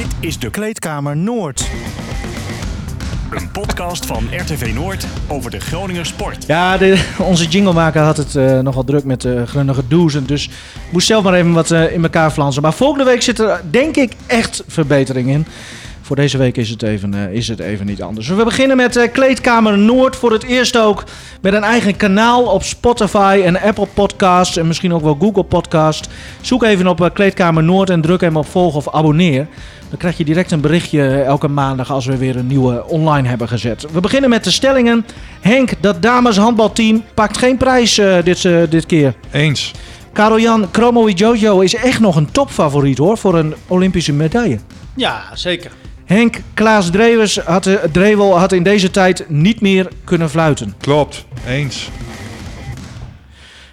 Dit is de Kleedkamer Noord. Een podcast van RTV Noord over de Groninger sport. Ja, de, onze jinglemaker had het uh, nogal druk met de uh, grunnige doezen. Dus ik moest zelf maar even wat uh, in elkaar flansen. Maar volgende week zit er denk ik echt verbetering in. Voor deze week is het even, uh, is het even niet anders. We beginnen met uh, Kleedkamer Noord. Voor het eerst ook met een eigen kanaal op Spotify en Apple Podcasts. En misschien ook wel Google Podcast. Zoek even op uh, Kleedkamer Noord en druk hem op volg of abonneer. Dan krijg je direct een berichtje elke maandag als we weer een nieuwe online hebben gezet. We beginnen met de stellingen. Henk, dat dames handbalteam pakt geen prijs dit, dit keer. Eens. Karel-Jan Chromo Jojo is echt nog een topfavoriet hoor voor een Olympische medaille. Ja, zeker. Henk Klaas Drewes had, Drewel had in deze tijd niet meer kunnen fluiten. Klopt, eens.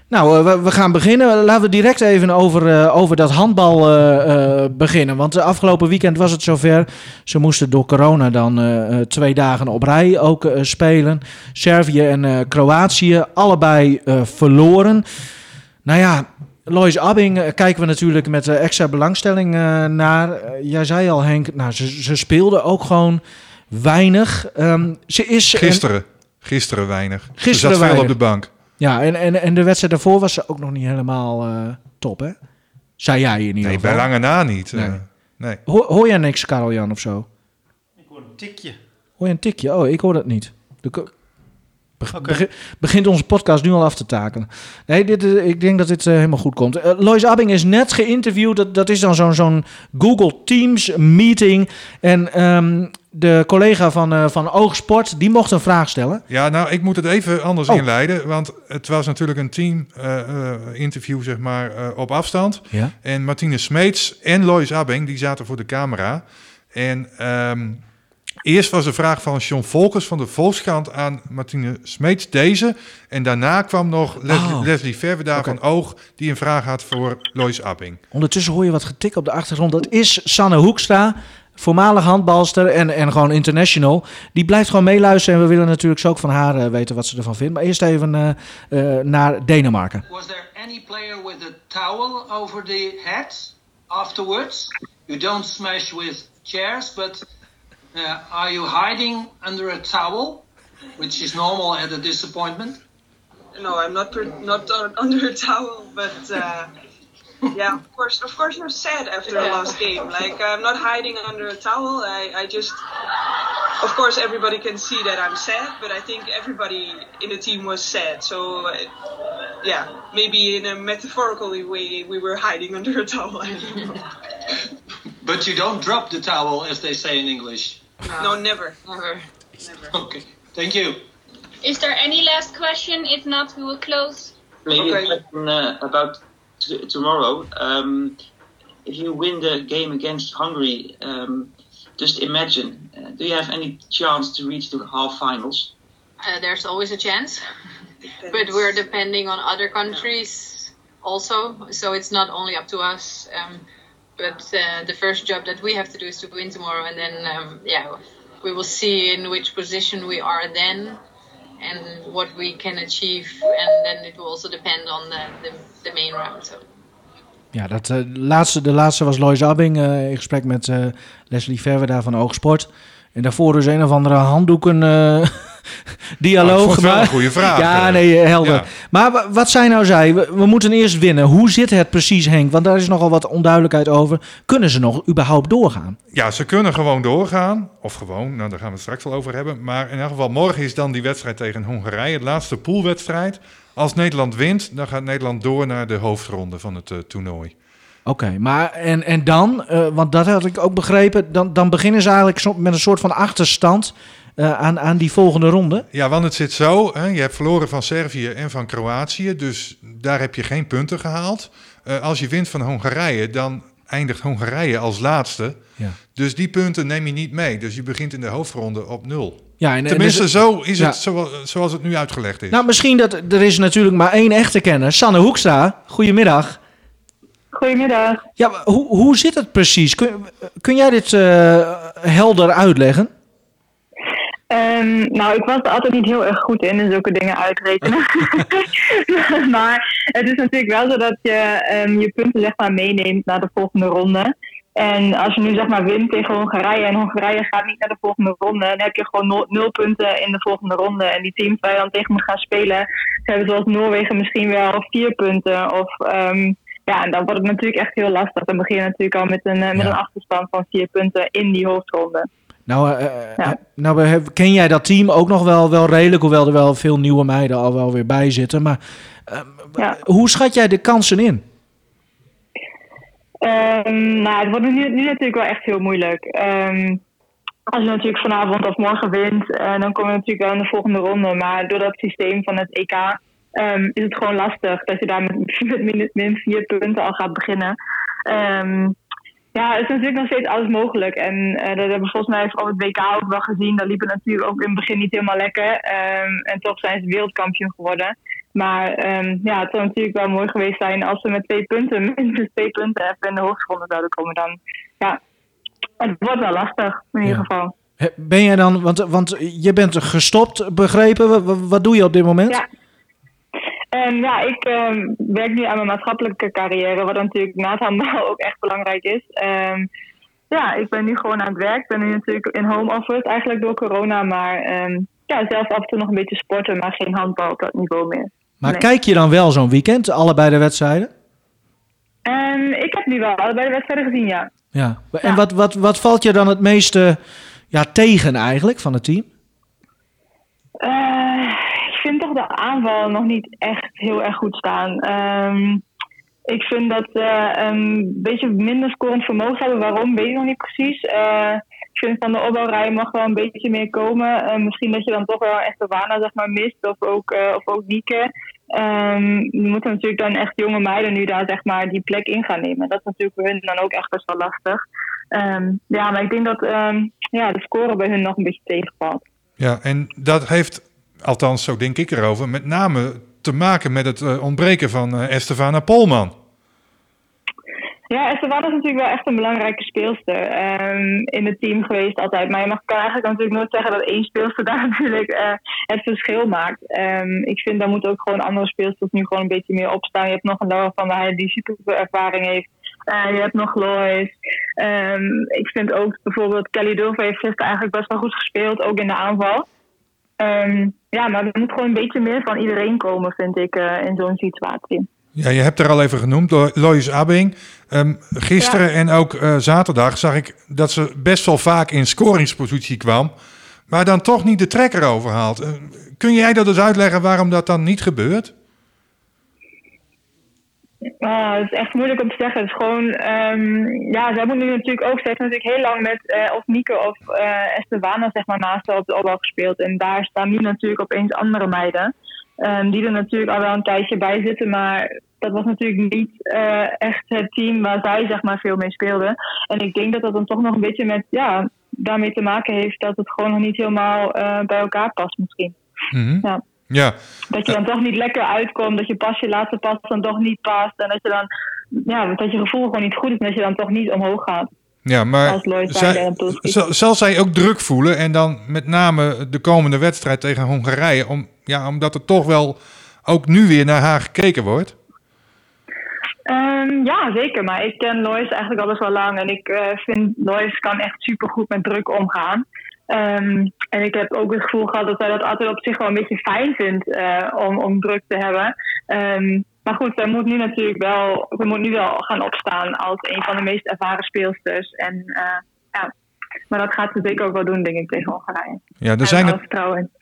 Nou, we, we, gaan beginnen. Laten we direct even over, uh, over dat handbal uh, uh, beginnen. Want de afgelopen weekend was het zover. Ze moesten door corona dan twee dagen op rij ook spelen. Servië en Kroatië, allebei verloren. Nou ja, Lois Abbing uh, kijken we natuurlijk met uh, extra belangstelling uh, naar. jij zei al, Henk, nou, ze, ze speelde ook gewoon weinig. Um, ze is gisteren, gisteren weinig. Gisteren ze zat weinig. veel op de bank. Ja, en, en, en de wedstrijd daarvoor was ze ook nog niet helemaal top, hè? Zei jij in ieder nee, bij lange na niet. Nee. nee. Hoor, hoor jij niks, Karel-Jan, of zo? Ik hoor een tikje. Hoor je een tikje? Oh, ik hoor dat niet. De Okay. begint onze podcast nu al af te takelen. Nee, dit, ik denk dat dit uh, helemaal goed komt. Uh, Lois Abbing is net geïnterviewd. Dat, dat is dan zo'n zo'n Google Teams meeting. En um, de collega van, uh, van Oogsport, die mocht een vraag stellen. Ja, nou, ik moet het even anders oh. inleiden. Want het was natuurlijk een team interview, zeg maar, op afstand. Ja? En Martine Smeets en Lois Abbing, die zaten voor de camera. En... Um, Eerst was de vraag van John Volkers van de Volkskrant aan Martine Smeets deze. En daarna kwam nog Leslie, Oh. Leslie Verweda Oké. van Oog... die een vraag had voor Lois Abbing. Ondertussen hoor je wat getik op de achtergrond. Dat is Sanne Hoekstra, voormalig handbalster en, en gewoon international. Die blijft gewoon meeluisteren. En we willen natuurlijk zo ook van haar uh, weten wat ze ervan vindt. Maar eerst even uh, uh, naar Denemarken. Was there any player with a towel over the head afterwards? You don't smash with chairs, but... Uh, are you hiding under a towel, which is normal at a disappointment? No, I'm not not under a towel, but uh, yeah, of course, of course, I'm sad after the last game. Like I'm not hiding under a towel. I, I just, of course, everybody can see that I'm sad, but I think everybody in the team was sad. So, uh, yeah, maybe in a metaphorical way, we were hiding under a towel. but you don't drop the towel, as they say in English. No, no never, never, never. Okay, thank you. Is there any last question? If not, we will close. Maybe okay. a question uh, about t- tomorrow. Um, if you win the game against Hungary, um, just imagine, uh, do you have any chance to reach the half finals? Uh, there's always a chance, but we're depending on other countries also, so it's not only up to us. Um, but uh, the first job that we have to do is to win tomorrow, and then um, yeah, we will see in which position we are then, and what we can achieve, and then it will also depend on the the, main round. So. Ja, dat, uh, laatste, de laatste was Lois Abbing uh, in gesprek met uh, Leslie Verweda van Oogsport. En daarvoor dus een of andere handdoeken dialoog. Nou, een goede vraag. Ja, nee, helder. Ja. Maar wat zij nou zei, we, we, moeten eerst winnen. Hoe zit het precies, Henk? Want daar is nogal wat onduidelijkheid over. Kunnen ze nog überhaupt doorgaan? Ja, ze kunnen gewoon doorgaan. Of gewoon, nou daar gaan we het straks wel over hebben. Maar in elk geval, morgen is dan die wedstrijd tegen Hongarije. De laatste poolwedstrijd. Als Nederland wint, dan gaat Nederland door naar de hoofdronde van het uh, toernooi. Oké, okay, maar en, en dan, uh, want dat had ik ook begrepen, dan, dan beginnen ze eigenlijk met een soort van achterstand uh, aan, aan die volgende ronde. Ja, want het zit zo, hè, je hebt verloren van Servië en van Kroatië, dus daar heb je geen punten gehaald. Uh, als je wint van Hongarije, dan eindigt Hongarije als laatste. Ja. Dus die punten neem je niet mee. Dus je begint in de hoofdronde op nul. Ja, en, Tenminste, en dus, zo is ja. het zoals, zoals het nu uitgelegd is. Nou, misschien dat er is natuurlijk maar één echte kenner. Sanne Hoekstra, goedemiddag. Goedemiddag. Ja, hoe, hoe zit het precies? Kun, kun jij dit uh, helder uitleggen? Um, nou, ik was er altijd niet heel erg goed in, in zulke dingen uitrekenen. maar het is natuurlijk wel zo dat je um, je punten zeg maar meeneemt naar de volgende ronde. En als je nu zeg maar wint tegen Hongarije en Hongarije gaat niet naar de volgende ronde, dan heb je gewoon nul, nul punten in de volgende ronde. En die teams waar je dan tegen moet gaan spelen, ze hebben zoals Noorwegen misschien wel vier punten. Of, ehm, ja, en dan wordt het natuurlijk echt heel lastig. Dan begin je natuurlijk al met een, eh, met Ja. een achterstand van vier punten in die hoofdronde. Nou, eh, eh, Ja. nou ken jij dat team ook nog wel, wel redelijk, hoewel er wel veel nieuwe meiden al wel weer bij zitten. Maar eh, Ja. hoe schat jij de kansen in? Ehm, nou, het wordt nu, nu natuurlijk wel echt heel moeilijk. Ehm, als je natuurlijk vanavond of morgen wint, dan kom je natuurlijk wel in de volgende ronde. Maar door dat systeem van het EK ehm, is het gewoon lastig dat je daar met, met min, min vier punten al gaat beginnen. Ja, het is natuurlijk nog steeds alles mogelijk. En eh, dat hebben we volgens mij op het WK ook wel gezien. Dat liep het natuurlijk ook in het begin niet helemaal lekker. Ehm, en toch zijn ze wereldkampioen geworden. Maar ehm, ja, het zou natuurlijk wel mooi geweest zijn als ze met twee punten, minstens twee punten even in de hoofdronde zouden komen. Dan ja, het wordt wel lastig in ieder Ja. geval. Ben jij dan, want, want je bent gestopt, begrepen. Wa- wa- Wat, doe je op dit moment? Ja. En ja, ik ehm, werk nu aan mijn maatschappelijke carrière, wat natuurlijk na het handbal ook echt belangrijk is. Ehm, ja, ik ben nu gewoon aan het werk. Ik ben nu natuurlijk in home office, eigenlijk door corona. Maar ehm, ja, zelf af en toe nog een beetje sporten, maar geen handbal op dat niveau meer. Maar Nee. kijk je dan wel zo'n weekend, allebei de wedstrijden? En ik heb nu wel allebei de wedstrijden gezien, ja. Ja. En wat, wat, wat valt je dan het meeste ja, tegen eigenlijk van het team? Eh, de aanval nog niet echt heel erg goed staan. Ehm, ik vind dat ze een beetje minder scorend vermogen hebben. Waarom, weet ik nog niet precies. Eh, ik vind van de opbouwrij mag wel een beetje meer komen. Eh, misschien dat je dan toch wel echt de Wana zeg maar, mist. Of ook, eh of ook Nieke. Ehm we moeten natuurlijk dan echt jonge meiden nu daar zeg maar, die plek in gaan nemen. Dat is natuurlijk voor hun dan ook echt best wel lastig. Ehm, ja, maar ik denk dat ehm, ja, de score bij hun nog een beetje tegenvalt. Ja, en dat heeft, althans zo denk ik erover, met name te maken met het eh, ontbreken van eh, Estefana Polman. Ja, Estefana is natuurlijk wel echt een belangrijke speelster ehm, in het team geweest altijd. Maar je mag, eigenlijk natuurlijk nooit zeggen dat één speelster daar natuurlijk eh, het verschil maakt. Ehm, ik vind daar moeten ook gewoon andere speelsters nu gewoon een beetje meer opstaan. Je hebt nog een Laura van der Heijden die super ervaring heeft. Je hebt nog Lois. Ehm, ik vind ook bijvoorbeeld Kelly Dulve heeft gisteren eigenlijk best wel goed gespeeld, ook in de aanval. Ehm, ja, maar er moet gewoon een beetje meer van iedereen komen, vind ik, eh, in zo'n situatie. Ja, je hebt er al even genoemd, Lo- Lois Abing. Ehm, gisteren en ook eh, zaterdag zag ik dat ze best wel vaak in scoringspositie kwam, maar dan toch niet de trekker overhaalt. Eh, kun jij dat eens uitleggen waarom dat dan niet gebeurt? Ah, het is echt moeilijk om te zeggen. Het is gewoon, ehm, ja, zij moet nu natuurlijk ook, ze heeft natuurlijk heel lang met eh, of Nieke of Estebana zeg maar naast haar op de opbouw gespeeld. En daar staan nu natuurlijk opeens andere meiden. ehm, die er natuurlijk al wel een tijdje bij zitten, maar dat was natuurlijk niet eh, echt het team waar zij zeg maar veel mee speelde. En ik denk dat dat dan toch nog een beetje met, ja, daarmee te maken heeft dat het gewoon nog niet helemaal bij elkaar past misschien. Mhm. Ja. Ja, Dat je dan toch niet lekker uitkomt, dat je pas je laatste pas dan toch niet past. En dat je dan, ja, dat je gevoel gewoon niet goed is en dat je dan toch niet omhoog gaat. ja maar zij- zal, zij ook druk voelen en dan met name de komende wedstrijd tegen Hongarije, om, ja, omdat er toch wel ook nu weer naar haar gekeken wordt? Ehm, ja, zeker. Maar ik ken Lois eigenlijk al best wel lang. En ik eh, vind Lois kan echt supergoed met druk omgaan. Ehm, en ik heb ook het gevoel gehad dat zij dat altijd op zich wel een beetje fijn vindt eh, om, om druk te hebben. Ehm, maar goed, zij moet nu natuurlijk wel, ze moet nu wel gaan opstaan als een van de meest ervaren speelsters. En eh, ja, maar dat gaat ze zeker ook wel doen, denk ik, tegen Hongarije. Ja, er En zijn,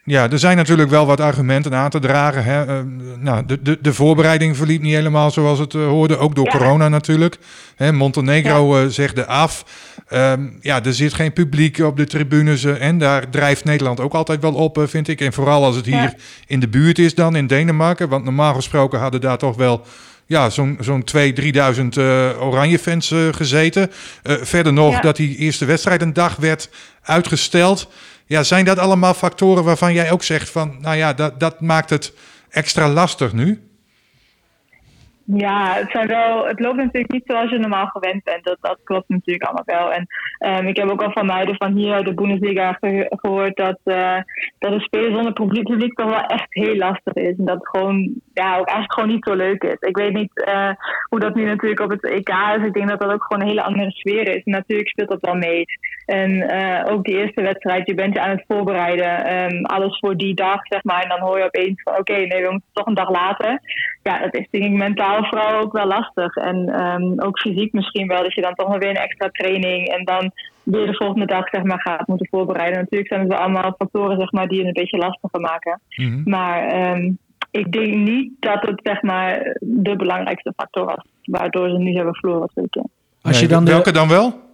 ja, er zijn natuurlijk wel wat argumenten aan te dragen. Hè. Eh, nou, de, de, de voorbereiding verliep niet helemaal zoals het eh, hoorde, ook door Ja. corona natuurlijk. Hè, Montenegro eh, zegde af. Ehm, ja, er zit geen publiek op de tribunes en daar drijft Nederland ook altijd wel op, vind ik. En vooral als het hier Ja. in de buurt is dan, in Denemarken. Want normaal gesproken hadden daar toch wel ja, zo'n zo'n 2.000, 3.000 eh, oranje fans eh, gezeten. Eh, verder nog Ja. dat die eerste wedstrijd een dag werd uitgesteld. Ja, zijn dat allemaal factoren waarvan jij ook zegt van, nou ja, dat, dat maakt het extra lastig nu? Ja, het, zijn wel, het loopt natuurlijk niet zoals je normaal gewend bent. Dat, dat klopt natuurlijk allemaal wel. En um, ik heb ook al van meiden van hier uit de Bundesliga ge gehoord dat, uh, dat een spelen zonder publiek, publiek toch wel echt heel lastig is. En dat gewoon, ja, ook eigenlijk gewoon niet zo leuk is. Ik weet niet uh, hoe dat nu natuurlijk op het EK is. Ik denk dat dat ook gewoon een hele andere sfeer is. Natuurlijk speelt dat wel mee. En uh, ook die eerste wedstrijd, je bent je aan het voorbereiden. Um, alles voor die dag, zeg maar. En dan hoor je opeens van oké, okay, nee, we moeten toch een dag later. Ja, dat is denk ik mentaal vooral ook wel lastig. En um, ook fysiek misschien wel. Dat je dan toch nog weer een extra training en dan weer de volgende dag zeg maar, gaat moeten voorbereiden. Natuurlijk zijn het wel allemaal factoren zeg maar, die het een beetje lastiger maken. Mm -hmm. Maar um, ik denk niet dat het zeg maar, de belangrijkste factor was. Waardoor ze nu hebben verloren. Als je dan de... Welke dan wel?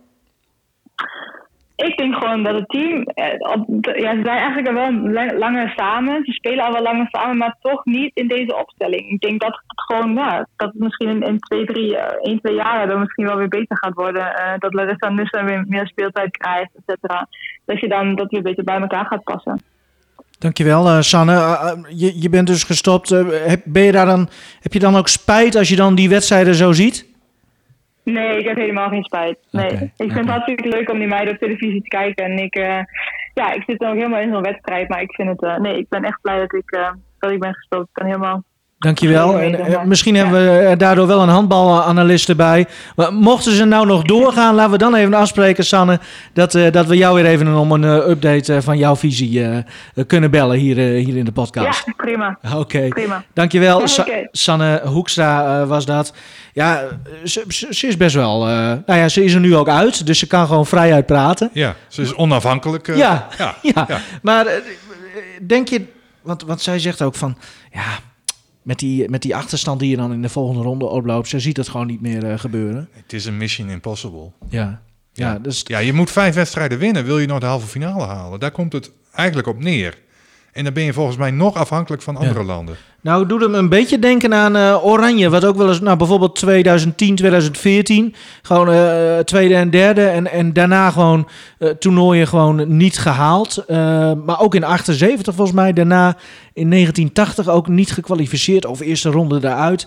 Ik denk gewoon dat het team, ja, ze zijn eigenlijk al wel langer samen. Ze spelen al wel langer samen, maar toch niet in deze opstelling. Ik denk dat het gewoon, ja, dat het misschien in, in twee, drie, één, twee jaar dan misschien wel weer beter gaat worden. Uh, dat Larissa Nussen weer meer speeltijd krijgt, et cetera. Dat je dan dat weer beter bij elkaar gaat passen. Dankjewel, uh, Sanne. Uh, je, je bent dus gestopt. heb, ben je daar dan, heb je dan ook spijt als je dan die wedstrijden zo ziet? Nee, ik heb helemaal geen spijt. Nee. Okay, ik vind okay. het hartstikke leuk om die meiden op televisie te kijken. En ik, uh, ja, ik zit nog helemaal in zo'n wedstrijd. Maar ik vind het, uh, nee, ik ben echt blij dat ik, uh, dat ik ben gestopt. Ik kan helemaal... Dankjewel. En, en misschien ja. hebben we daardoor wel een handbalanalist erbij. Maar mochten ze nou nog doorgaan, laten we dan even afspreken, Sanne, dat, uh, dat we jou weer even om een uh, update uh, van jouw visie uh, kunnen bellen hier, hier in de podcast. Ja, prima. Oké. Okay. Prima. Dankjewel. Ja, Sa okay. Sanne Hoekstra was dat. Ja, ze, ze, is best wel. nou ja, ze is er nu ook uit, dus ze kan gewoon vrij uit praten. Ja, ze is onafhankelijk. Ja, ja, ja, ja. Maar denk je, want, want zij zegt ook van, ja met die, met die achterstand die je dan in de volgende ronde oploopt, ze ziet het gewoon niet meer uh, gebeuren. Het is een mission impossible. Ja. Ja, dus... ja, je moet vijf wedstrijden winnen, wil je nog de halve finale halen. Daar komt het eigenlijk op neer. En dan ben je volgens mij nog afhankelijk van andere ja. landen. Nou, doe hem een beetje denken aan uh, Oranje. Wat ook wel eens, nou bijvoorbeeld 2010, 2014. Gewoon uh, tweede en derde. En, en daarna gewoon uh, toernooien gewoon niet gehaald. maar ook in 78 volgens mij. Daarna in 1980 ook niet gekwalificeerd. Of eerste ronde eruit.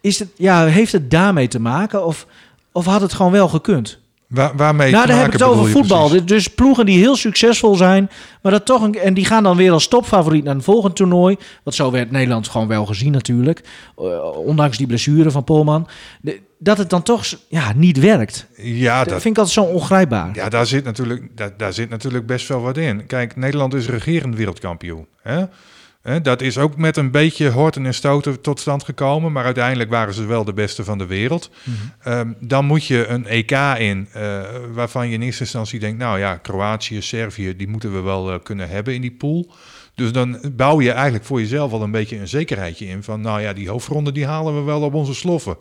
Is het, ja, heeft het daarmee te maken? Of, of had het gewoon wel gekund? Waar, waarmee nou, dan heb ik het over voetbal. Precies? Dus ploegen die heel succesvol zijn, maar dat toch een, en die gaan dan weer als topfavoriet naar een volgend toernooi. Want zo werd Nederland gewoon wel gezien natuurlijk, uh, ondanks die blessure van Polman. De, dat het dan toch ja, niet werkt. Ja, dat, dat vind ik altijd zo ongrijpbaar. Ja, daar zit, natuurlijk, daar, daar zit natuurlijk best wel wat in. Kijk, Nederland is regerend wereldkampioen. Hè? Dat is ook met een beetje horten en stoten tot stand gekomen, maar uiteindelijk waren ze wel de beste van de wereld. Mm-hmm. Um, dan moet je een EK in, uh, waarvan je in eerste instantie denkt, nou ja, Kroatië, Servië, die moeten we wel uh, kunnen hebben in die pool. Dus dan bouw je eigenlijk voor jezelf al een beetje een zekerheidje in van, nou ja, die hoofdronde die halen we wel op onze sloffen.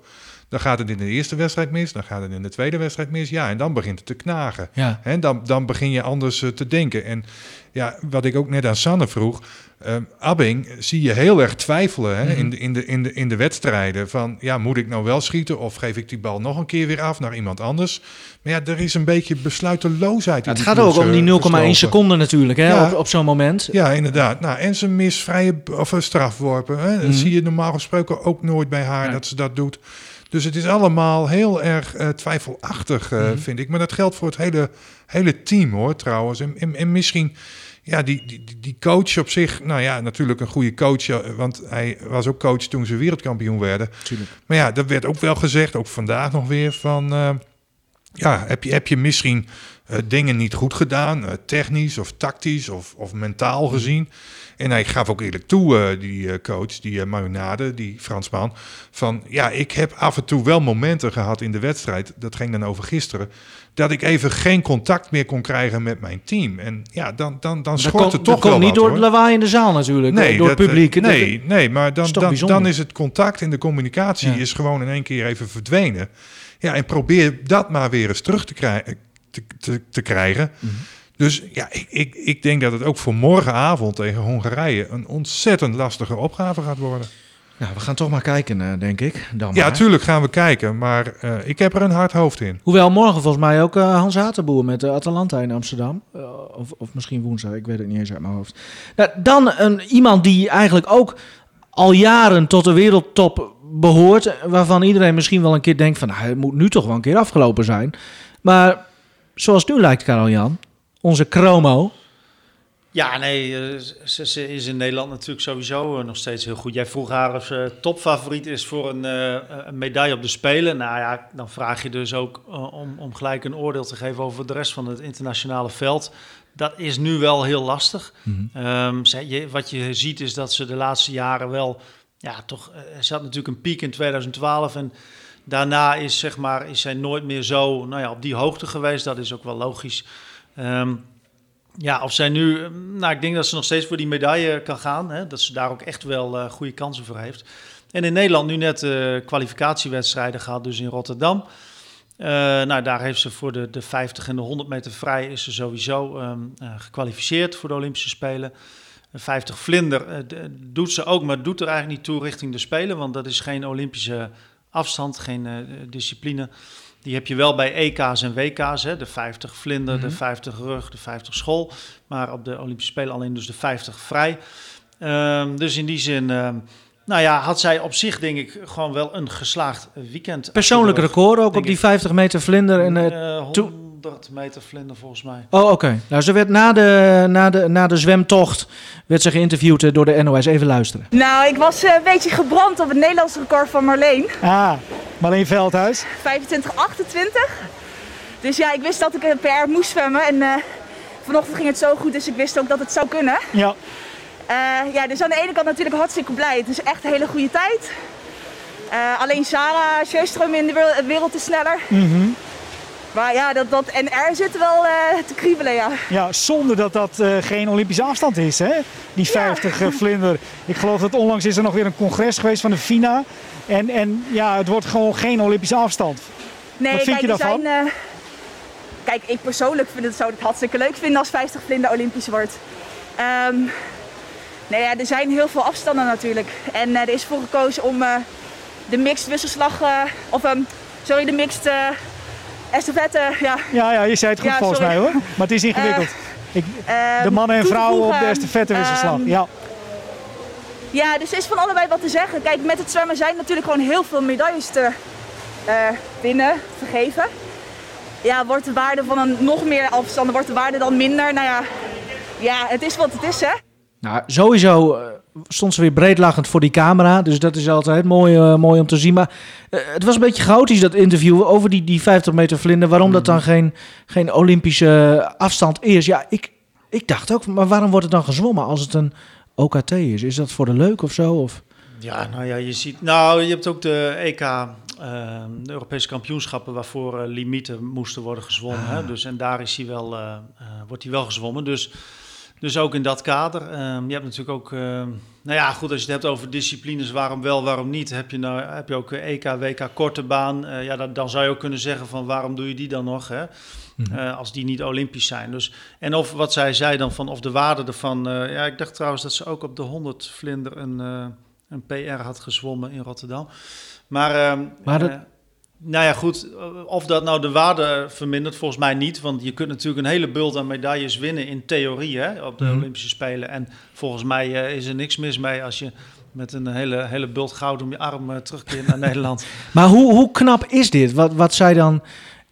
Dan gaat het in de eerste wedstrijd mis, dan gaat het in de tweede wedstrijd mis. Ja, en dan begint het te knagen. Ja. En dan, dan begin je anders uh, te denken. En ja, wat ik ook net aan Sanne vroeg. Uh, Abbing zie je heel erg twijfelen hè, mm -hmm. in, de, in, de, in, de, in de wedstrijden. Van ja, moet ik nou wel schieten of geef ik die bal nog een keer weer af naar iemand anders? Maar ja, er is een beetje besluiteloosheid. Ja, het gaat ook om die 0,1 seconde natuurlijk hè, ja. op, op zo'n moment. Ja, inderdaad. Nou, en ze mis vrije of strafworpen. Hè. Mm -hmm. zie je normaal gesproken ook nooit bij haar ja. dat ze dat doet. Dus het is allemaal heel erg uh, twijfelachtig, uh, mm -hmm. vind ik. Maar dat geldt voor het hele, hele team, hoor, trouwens. En, en, en misschien, ja, die, die, die coach op zich... Nou ja, natuurlijk een goede coach, want hij was ook coach toen ze wereldkampioen werden. Tuurlijk. Maar ja, dat werd ook wel gezegd, ook vandaag nog weer, van... Uh, ja, heb je, heb je misschien dingen niet goed gedaan, uh, technisch of tactisch of, of mentaal gezien? En hij gaf ook eerlijk toe, uh, die coach, die Marunade, die Fransman, van ja, ik heb af en toe wel momenten gehad in de wedstrijd, dat ging dan over gisteren, dat ik even geen contact meer kon krijgen met mijn team. En ja, dan, dan, dan schort het toch dat wel komt niet wat, door het lawaai in de zaal natuurlijk, nee, door dat, het publiek. Nee, dat, nee maar dan, is dan, dan is het contact en de communicatie Ja. is gewoon in één keer even verdwenen. Ja, en probeer dat maar weer eens terug te, krijgen te, te, te krijgen. Mhm. Dus ja, ik, ik, ik denk dat het ook voor morgenavond tegen Hongarije een ontzettend lastige opgave gaat worden. Nou, we gaan toch maar kijken, eh, denk ik. Dan Ja, maar. tuurlijk gaan we kijken, maar eh, ik heb er een hard hoofd in. Hoewel morgen volgens mij ook eh, Hans Hatenboer met de Atalanta in Amsterdam. Uh, of, of misschien woensdag, ik weet het niet eens uit mijn hoofd. Nou, dan een, iemand die eigenlijk ook al jaren tot de wereldtop behoort waarvan iedereen misschien wel een keer denkt van nou, het moet nu toch wel een keer afgelopen zijn. Maar zoals het nu lijkt, Karel-Jan, onze chromo, Ja, nee, eh, ze, ze is in Nederland natuurlijk sowieso eh, nog steeds heel goed. Jij vroeg haar of ze topfavoriet is voor een, een medaille op de Spelen. Nou ja, dan vraag je dus ook om, om gelijk een oordeel te geven over de rest van het internationale veld. Dat is nu wel heel lastig. Ehm, zij- je- wat je ziet is dat ze de laatste jaren wel, ja, toch, er zat natuurlijk een piek in 2012 en daarna is, zeg maar, is zij nooit meer zo, nou ja, op die hoogte geweest. Dat is ook wel logisch. Ehm, ja, of zij nu, eh, nou, ik denk dat ze nog steeds voor die medaille kan gaan. Hè, dat ze daar ook echt wel eh, goede kansen voor heeft. En in Nederland nu net eh, kwalificatiewedstrijden gehad, dus in Rotterdam. Eh, nou, daar heeft ze voor de, de 50 en de 100 meter vrij is ze sowieso ehm, eh, gekwalificeerd voor de Olympische Spelen. De 50 vlinder doet ze ook, maar doet er eigenlijk niet toe richting de Spelen, want dat is geen Olympische afstand, geen eh, discipline. Die heb je wel bij EK's en WK's, hè, de 50 vlinder, de 50 rug, de 50 school. Maar op de Olympische Spelen alleen dus de 50 vrij. Ehm, dus in die zin, ehm, nou ja, had zij op zich denk ik gewoon wel een geslaagd weekend. persoonlijk record ook op die ik. 50 meter vlinder. En, toe- 100 meter vlinder volgens mij. Oh, oké. Nou, ze werd na de, na, de, na de zwemtocht werd ze geïnterviewd eh, door de NOS. Even luisteren. Nou, ik was eh, een beetje gebrand op het Nederlands record van Marleen. Ah, Marleen Veldhuis. 25-28. Dus ja, ik wist dat ik een PR moest zwemmen. En eh, vanochtend ging het zo goed, dus ik wist ook dat het zou kunnen. Ja. Eh, ja, dus aan de ene kant natuurlijk hartstikke blij. Het is echt een hele goede tijd. Eh, alleen Sarah Sjöström in de wereld, wereld is sneller. Mhm. Maar ja, dat, dat NR zit wel eh, te kriebelen, ja. Ja, zonder dat dat eh, geen Olympische afstand is, hè? Die 50 eh, vlinder. Ik geloof dat onlangs is er nog weer een congres geweest van de FINA. En, en ja, het wordt gewoon geen Olympische afstand. Nee, Wat vind kijk, je daarvan? Zijn, kijk, ik persoonlijk vind het, zou het hartstikke leuk vinden als 50 vlinder Olympisch wordt. Ehm nee, ja, er zijn heel veel afstanden natuurlijk. En er is voor gekozen om de mixed wisselslag, of ehm, sorry, de mixed estafette, ja. Ja, ja, je zei het goed Ja, volgens mij hoor. Maar het is ingewikkeld. Ik, de mannen en vrouwen op de voegen, estafettewisselslag. ehm, ja. Ja, dus er is van allebei wat te zeggen. Kijk, met het zwemmen zijn natuurlijk gewoon heel veel medailles te eh, winnen, vergeven. Ja, wordt de waarde van een nog meer afstanden, wordt de waarde dan minder? Nou ja, ja het is wat het is, hè. Nou, sowieso eh, stond ze weer breedlachend voor die camera. Dus dat is altijd mooi, eh, mooi om te zien. Maar eh, het was een beetje chaotisch, dat interview over die, die 50 meter vlinder. Waarom dat dan geen, geen Olympische afstand is. Ja, ik, ik dacht ook, maar waarom wordt het dan gezwommen als het een OKT is? Is dat voor de leuk of zo? Of? Ja, nou ja, je ziet. Nou, je hebt ook de EK, eh, de Europese kampioenschappen, waarvoor limieten moesten worden gezwommen. Hè? Dus, en daar is hij wel, wordt hij wel gezwommen. Dus, dus ook in dat kader. Ehm, je hebt natuurlijk ook. eh, nou ja, goed, als je het hebt over disciplines, waarom wel, waarom niet, heb je, nou, heb je ook EK, WK korte baan. Eh, ja, dan, dan zou je ook kunnen zeggen van waarom doe je die dan nog, hè? Eh, als die niet olympisch zijn. Dus, en of wat zij zei dan van of de waarde ervan. eh, ja, ik dacht trouwens dat ze ook op de 100 vlinder een, eh, een PR had gezwommen in Rotterdam. Maar, ehm, Maar dat- eh, nou ja, goed. Of dat nou de waarde vermindert, volgens mij niet. Want je kunt natuurlijk een hele bult aan medailles winnen in theorie hè, op de Mhm. Olympische Spelen. En volgens mij eh, is er niks mis mee als je met een hele, hele bult goud om je arm eh, terugkeert naar Nederland. Maar hoe, hoe knap is dit? Wat, wat zij dan...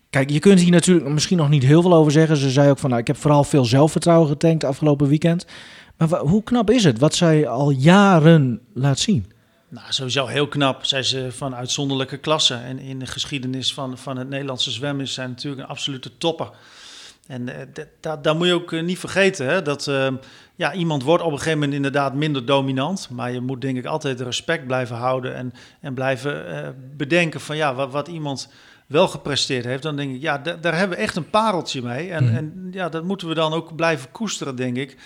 Kijk, je kunt hier natuurlijk misschien nog niet heel veel over zeggen. Ze zei ook van, nou, ik heb vooral veel zelfvertrouwen getankt afgelopen weekend. Maar hoe knap is het wat zij al jaren laat zien? Nou, sowieso heel knap. Zij eh, van uitzonderlijke klasse. En in de geschiedenis van, van het Nederlandse zwemmen is zij natuurlijk een absolute topper. En eh, dat- dat moet je ook eh, niet vergeten. Hè? Dat eh, ja, iemand wordt op een gegeven moment inderdaad minder dominant. Maar je moet denk ik altijd respect blijven houden. En, en blijven eh, bedenken van ja, wat, wat iemand wel gepresteerd heeft. Dan denk ik, ja, da- daar hebben we echt een pareltje mee. En, Mhm. en ja, dat moeten we dan ook blijven koesteren, denk ik.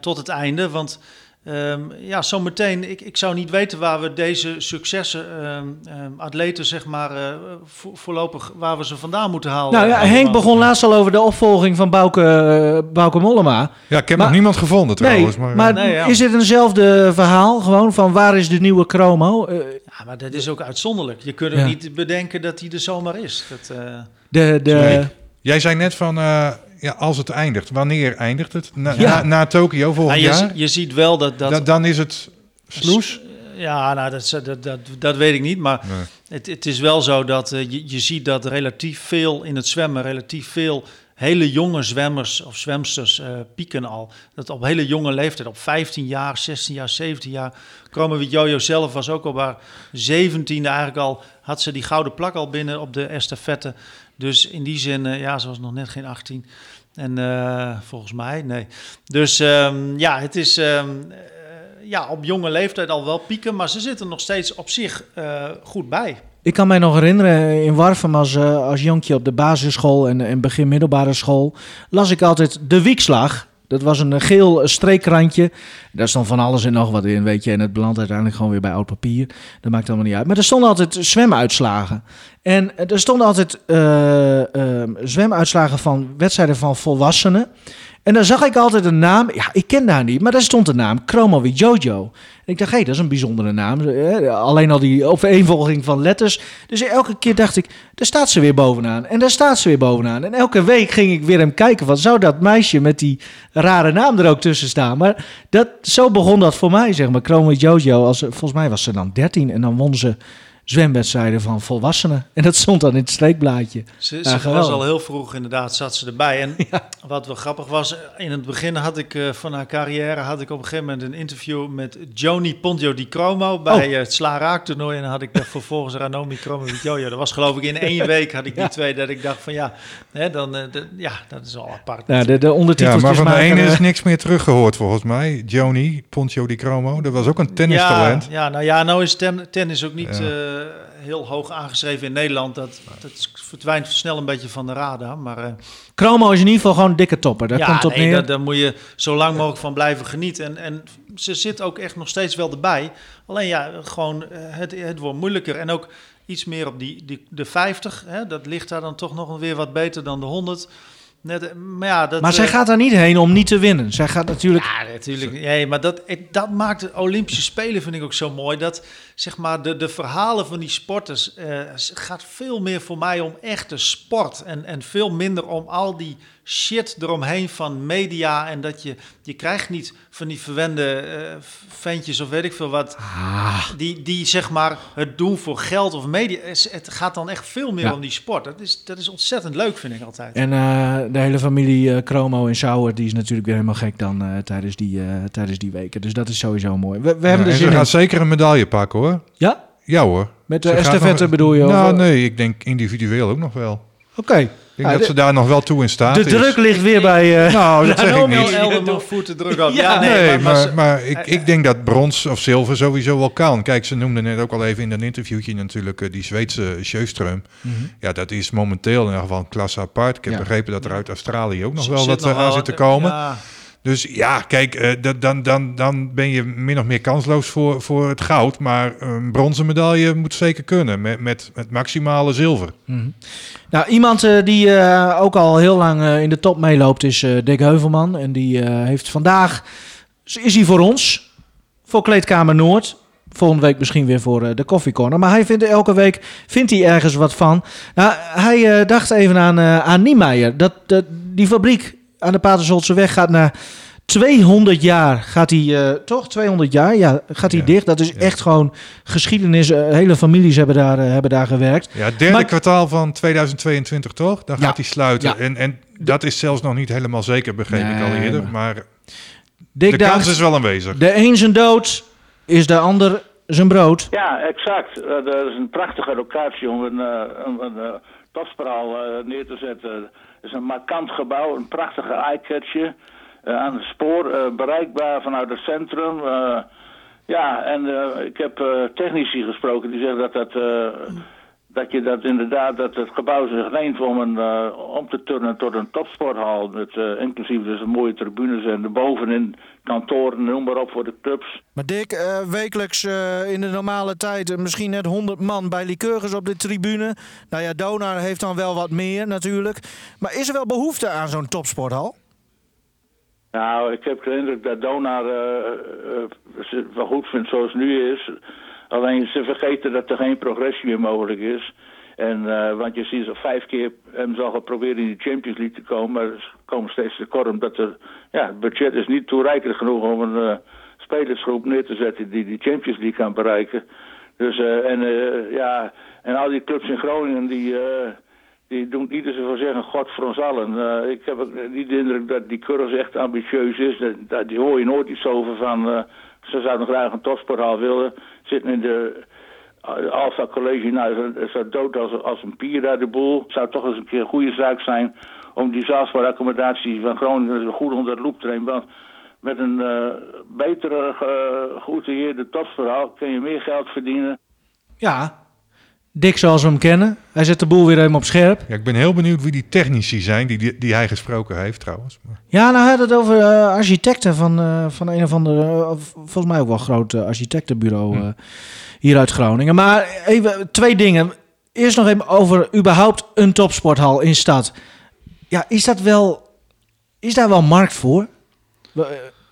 tot het einde. Want Ehm, ja, zometeen, ik, ik zou niet weten waar we deze successen, ehm, ehm, atleten zeg maar, eh, vo- voorlopig, waar we ze vandaan moeten halen. Nou ja, Allemaal. Henk begon laatst al over de opvolging van Bouke, eh, Bouke Mollema. Ja, ik heb Maar- nog niemand gevonden trouwens. nee, maar, maar, Nee, ja. is dit eenzelfde verhaal? Gewoon van waar is de nieuwe chromo? Eh, Ja, maar dat is ook uitzonderlijk. Je kunt Ja. niet bedenken dat hij er zomaar is. Dat, eh, de, de, Sorry. Jij zei net van, eh, ja, als het eindigt. Wanneer eindigt het? Na, Ja. na, na Tokio volgend nou, je, jaar? je ziet wel dat... dat Da- dan is het sloes? Ja, nou, dat, dat, dat, dat weet ik niet. Maar Nee. het, het is wel zo dat eh, je, je ziet dat relatief veel in het zwemmen, relatief veel hele jonge zwemmers of zwemsters eh, pieken al. Dat op hele jonge leeftijd, op 15 jaar, 16 jaar, 17 jaar. Kromowit Jojo zelf was ook op haar 17e eigenlijk al, had ze die gouden plak al binnen op de estafette. Dus in die zin, eh, ja, ze was nog net geen 18. En eh, volgens mij, nee. Dus ehm, ja, het is ehm, eh, ja, op jonge leeftijd al wel pieken, maar ze zitten nog steeds op zich eh, goed bij. Ik kan mij nog herinneren, in Warfum als, als jonkje op de basisschool en, en begin middelbare school, las ik altijd de wiekslag. Dat was een eh, geel streekrandje. Daar stond van alles en nog wat in, weet je. En het belandt uiteindelijk gewoon weer bij oud papier. Dat maakt allemaal niet uit. Maar er stonden altijd zwemuitslagen. En er stonden altijd eh, eh, zwemuitslagen van wedstrijden van volwassenen. En dan zag ik altijd een naam. Ja, ik ken haar niet, maar daar stond de naam Chromo Jojo. En ik dacht, hé, dat is een bijzondere naam. Eh, Alleen al die overeenvolging van letters. Dus elke keer dacht ik, daar staat ze weer bovenaan. En daar staat ze weer bovenaan. En elke week ging ik weer hem kijken van, zou dat meisje met die rare naam er ook tussen staan? Maar dat, zo begon dat voor mij, zeg maar. Chromo Jojo, als, volgens mij was ze dan 13 en dan won ze zwemwedstrijden van volwassenen. En dat stond dan in het streekblaadje. Ze, Ja, ze was al heel vroeg inderdaad, zat ze erbij. En wat wel grappig was, in het begin had ik eh, van haar carrière had ik op een gegeven moment een interview met Joni Pontio di Cromo bij Oh. eh, het Sla Raak toernooi. En dan had ik daar vervolgens Ranomi Cromo met Jojo. Dat was geloof ik in één week had ik die Ja. twee dat ik dacht van ja, hè, dan, eh, de- ja dat is al apart. Ja, de, de Ja, maar van de ene is niks meer teruggehoord volgens mij. Joni Pontio di Cromo, dat was ook een tennistalent. Ja, ja, nou ja, nou is ten, tennis ook niet Ja. Eh, heel hoog aangeschreven in Nederland. Dat, dat verdwijnt snel een beetje van de radar. Maar eh, Chromo is in ieder geval gewoon een dikke topper. Daar komt op nee, neer. Daar, daar moet je zo lang mogelijk van blijven genieten. En, en ze zit ook echt nog steeds wel erbij. Alleen ja, gewoon eh, het, het wordt moeilijker. En ook iets meer op die, die, de 50. Hè, dat ligt daar dan toch nog weer wat beter dan de 100. Net, eh, maar ja, dat, maar zij eh, gaat daar niet heen om niet te winnen. Zij gaat natuurlijk... ja, natuurlijk. Nee, maar dat, dat maakt de Olympische Spelen, vind ik ook zo mooi. Dat zeg maar de, de verhalen van die sporters s- gaat veel meer voor mij om echte sport. En, en veel minder om al die shit eromheen van media. En dat je, je krijgt niet van die verwende eh, ventjes of weet ik veel wat. Die, die zeg maar het doen voor geld of media. Het gaat dan echt veel meer Ja. om die sport. Dat is, dat is ontzettend leuk, vind ik altijd. En eh, de hele familie eh Chromo en Sauer, die is natuurlijk weer helemaal gek dan eh, tijdens, die, eh, tijdens die weken. Dus dat is sowieso mooi. We, we Ja, hebben en er ze zin in. gaat zeker een medaille pakken hoor. Ja? Ja hoor. Met de estafette nog- bedoel je? Nou nee, ik denk individueel ook nog wel. Oké. Denk Ja, dat de- ze daar nog wel toe in staat De is. druk ligt weer bij... eh Nou, dat zeg ik niet. Voert de druk op. Ja, Ja, nee, Nee, maar, maar, maar maar, ze- ik, ik denk dat brons of zilver sowieso wel kan. Kijk, ze noemden net ook al even in een interviewtje natuurlijk eh, die Zweedse Sjöström. Mhm. Ja, dat is momenteel in ieder geval een klasse apart. Ik heb Ja. begrepen dat er uit Australië ook nog Ze wel wat eh, aan zit te komen. Ja, Dus ja, kijk, eh, dan, dan, dan ben je min of meer kansloos voor, voor het goud. Maar een bronzen medaille moet zeker kunnen met, met, met maximale zilver. Mhm. Nou, iemand eh, die eh, ook al heel lang in de top meeloopt is Dick Heuvelman. En die heeft vandaag, is hij voor ons, voor Kleedkamer Noord. Volgende week misschien weer voor de Coffee Corner. Maar hij vindt elke week vindt hij ergens wat van. Nou, hij dacht even aan, eh, aan Niemeyer. Dat, dat, die fabriek aan de Paterswoldse weg gaat naar 200 jaar. Gaat hij, eh, toch? 200 jaar? Ja, gaat hij Ja, dicht. Dat is ja. echt gewoon geschiedenis. Eh, hele families hebben daar, eh, hebben daar gewerkt. Ja, het derde Maar- kwartaal van 2022 toch? Dan Ja. gaat hij sluiten. Ja. En, en dat is zelfs nog niet helemaal zeker, begreep ik al eerder. maar- Dick de dacht, kans is wel aanwezig. De een zijn dood is de ander zijn brood. Ja, exact. Dat is een prachtige locatie om een, een, een topspraal neer te zetten. Is een markant gebouw, een prachtige eyecatcher. eh, aan het spoor, eh, bereikbaar vanuit het centrum. eh, ja, en ik heb technici gesproken die zeggen dat dat... dat je dat inderdaad, dat het gebouw zich leent om, een, om te turnen tot een topsporthal. Met inclusief dus een mooie tribunes en erbovenin kantoren, noem maar op voor de clubs. Maar Dick, eh, wekelijks eh, in de normale tijd eh, misschien net 100 man bij Lycurgus op de tribune. Nou ja, Donar heeft dan wel wat meer natuurlijk. Maar is er wel behoefte aan zo'n topsporthal? Nou, ik heb de indruk dat Donar het wel goed vindt zoals het nu is. Alleen ze vergeten dat er geen progressie meer mogelijk is. En, eh, want je ziet ze vijf keer hem zal geprobeerd in de Champions League te komen. Maar ze komen steeds tekort omdat er, ja, het budget is niet toereikend genoeg om een eh, spelersgroep neer te zetten die die Champions League kan bereiken. Dus, eh, en, ja, en al die clubs in Groningen die, die doen ieder voor zeggen God voor ons allen. Ik heb niet de indruk dat die Curls echt ambitieus is. Dat, die hoor je nooit iets over van... ze zouden graag een topsporthal willen. Zitten in de Alpha College, nou, is dat dood als, als een pier daar de boel. Zou toch eens een keer een goede zaak zijn om die zaalspoorraccommodatie van Groningen goed onder de loep te nemen. Want met een eh, betere, uh, geoutilleerde kun je meer geld verdienen. Ja, Dick zoals we hem kennen. Hij zet de boel weer even op scherp. Ja, ik ben heel benieuwd wie die technici zijn die, die, die hij gesproken heeft trouwens. Maar... Ja, nou hij had het over uh, architecten van, uh, van een of andere, uh, volgens mij ook wel groot architectenbureau hm. Hier uit Groningen. Maar even twee dingen. Eerst nog even over überhaupt een topsporthal in stad. Ja, is dat wel, is daar wel markt voor?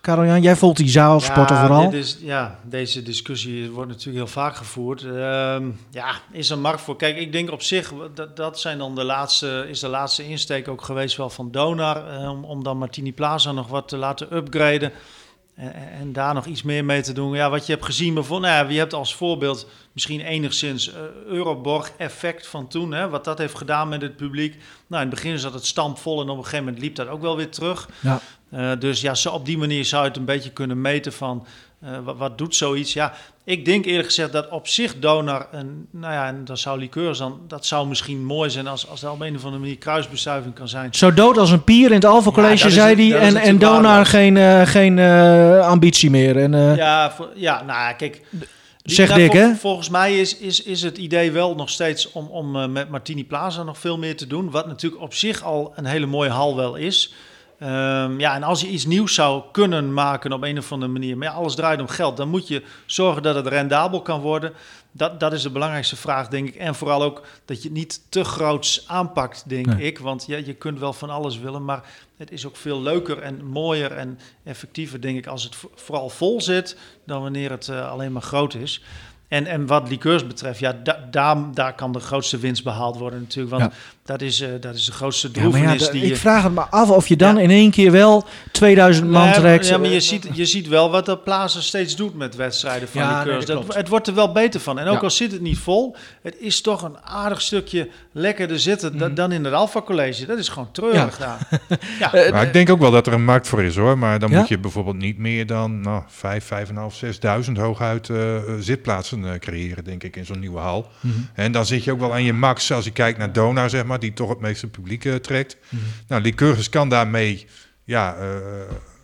Karel-Jan, jij volgt die zaalsporten ja, vooral. Dit is, ja, deze discussie wordt natuurlijk heel vaak gevoerd. Um, ja, is er markt voor? Kijk, ik denk op zich, dat, dat zijn dan de laatste, is de laatste insteek ook geweest wel van Donar. Um, om dan Martini Plaza nog wat te laten upgraden. En, daar nog iets meer mee te doen. Ja, wat je hebt gezien bijvoorbeeld, nou ja, je hebt als voorbeeld misschien enigszins uh, Euroborg-effect van toen. Hè, wat dat heeft gedaan met het publiek. Nou, in het begin zat het stampvol en op een gegeven moment liep dat ook wel weer terug. Ja. Uh, dus ja, zo op die manier zou je het een beetje kunnen meten van uh, wat, wat, doet zoiets. Ja, ik denk eerlijk gezegd dat op zich Donar, en, nou ja, en dat zou liqueurs dan, dat zou misschien mooi zijn als, als dat op een of andere manier kruisbestuiving kan zijn. Zo dood als een pier in het Alpha College, ja, zei hij, en, en Donar geen, uh, geen ambitie meer. En, ja, voor, ja, nou kijk... Die, zeg nou, Dick, vol, hè? Volgens mij is, is, is het idee wel nog steeds om, om met Martini Plaza nog veel meer te doen. Wat natuurlijk op zich al een hele mooie hal wel is. Um, ja, en als je iets nieuws zou kunnen maken op een of andere manier, maar ja, alles draait om geld, dan moet je zorgen dat het rendabel kan worden. Dat, dat is de belangrijkste vraag, denk ik. En vooral ook dat je het niet te groots aanpakt, denk nee. ik. Want ja, je kunt wel van alles willen, maar het is ook veel leuker en mooier en effectiever, denk ik, als het vooral vol zit, dan wanneer het uh, alleen maar groot is. En, en wat liqueurs betreft, ja, da, daar, daar kan de grootste winst behaald worden natuurlijk. Want Ja. dat, is, uh, dat is de grootste droefenis ja, die ik je... vraag het me af of je dan in één keer wel 2000 man Nee, trekt. Ja, maar je ziet, je ziet wel wat de Plaza steeds doet met wedstrijden van Ja, die nee, het wordt er wel beter van. En ook Ja. al zit het niet vol, het is toch een aardig stukje lekkerder zitten Mhm. da- dan in het Alpha College. Dat is gewoon treurig daar. Ja. Eh, Maar ik denk ook wel dat er een markt voor is hoor. Maar dan Ja? moet je bijvoorbeeld niet meer dan nou, 5, 5,5, 6.000 hooguit eh, zitplaatsen eh, creëren, denk ik, in zo'n nieuwe hal. Mhm. En dan zit je ook wel aan je max als je kijkt naar Dona, zeg maar, die toch het meeste publiek eh, trekt. Mhm. Nou, Lycurgus kan daarmee ja, eh,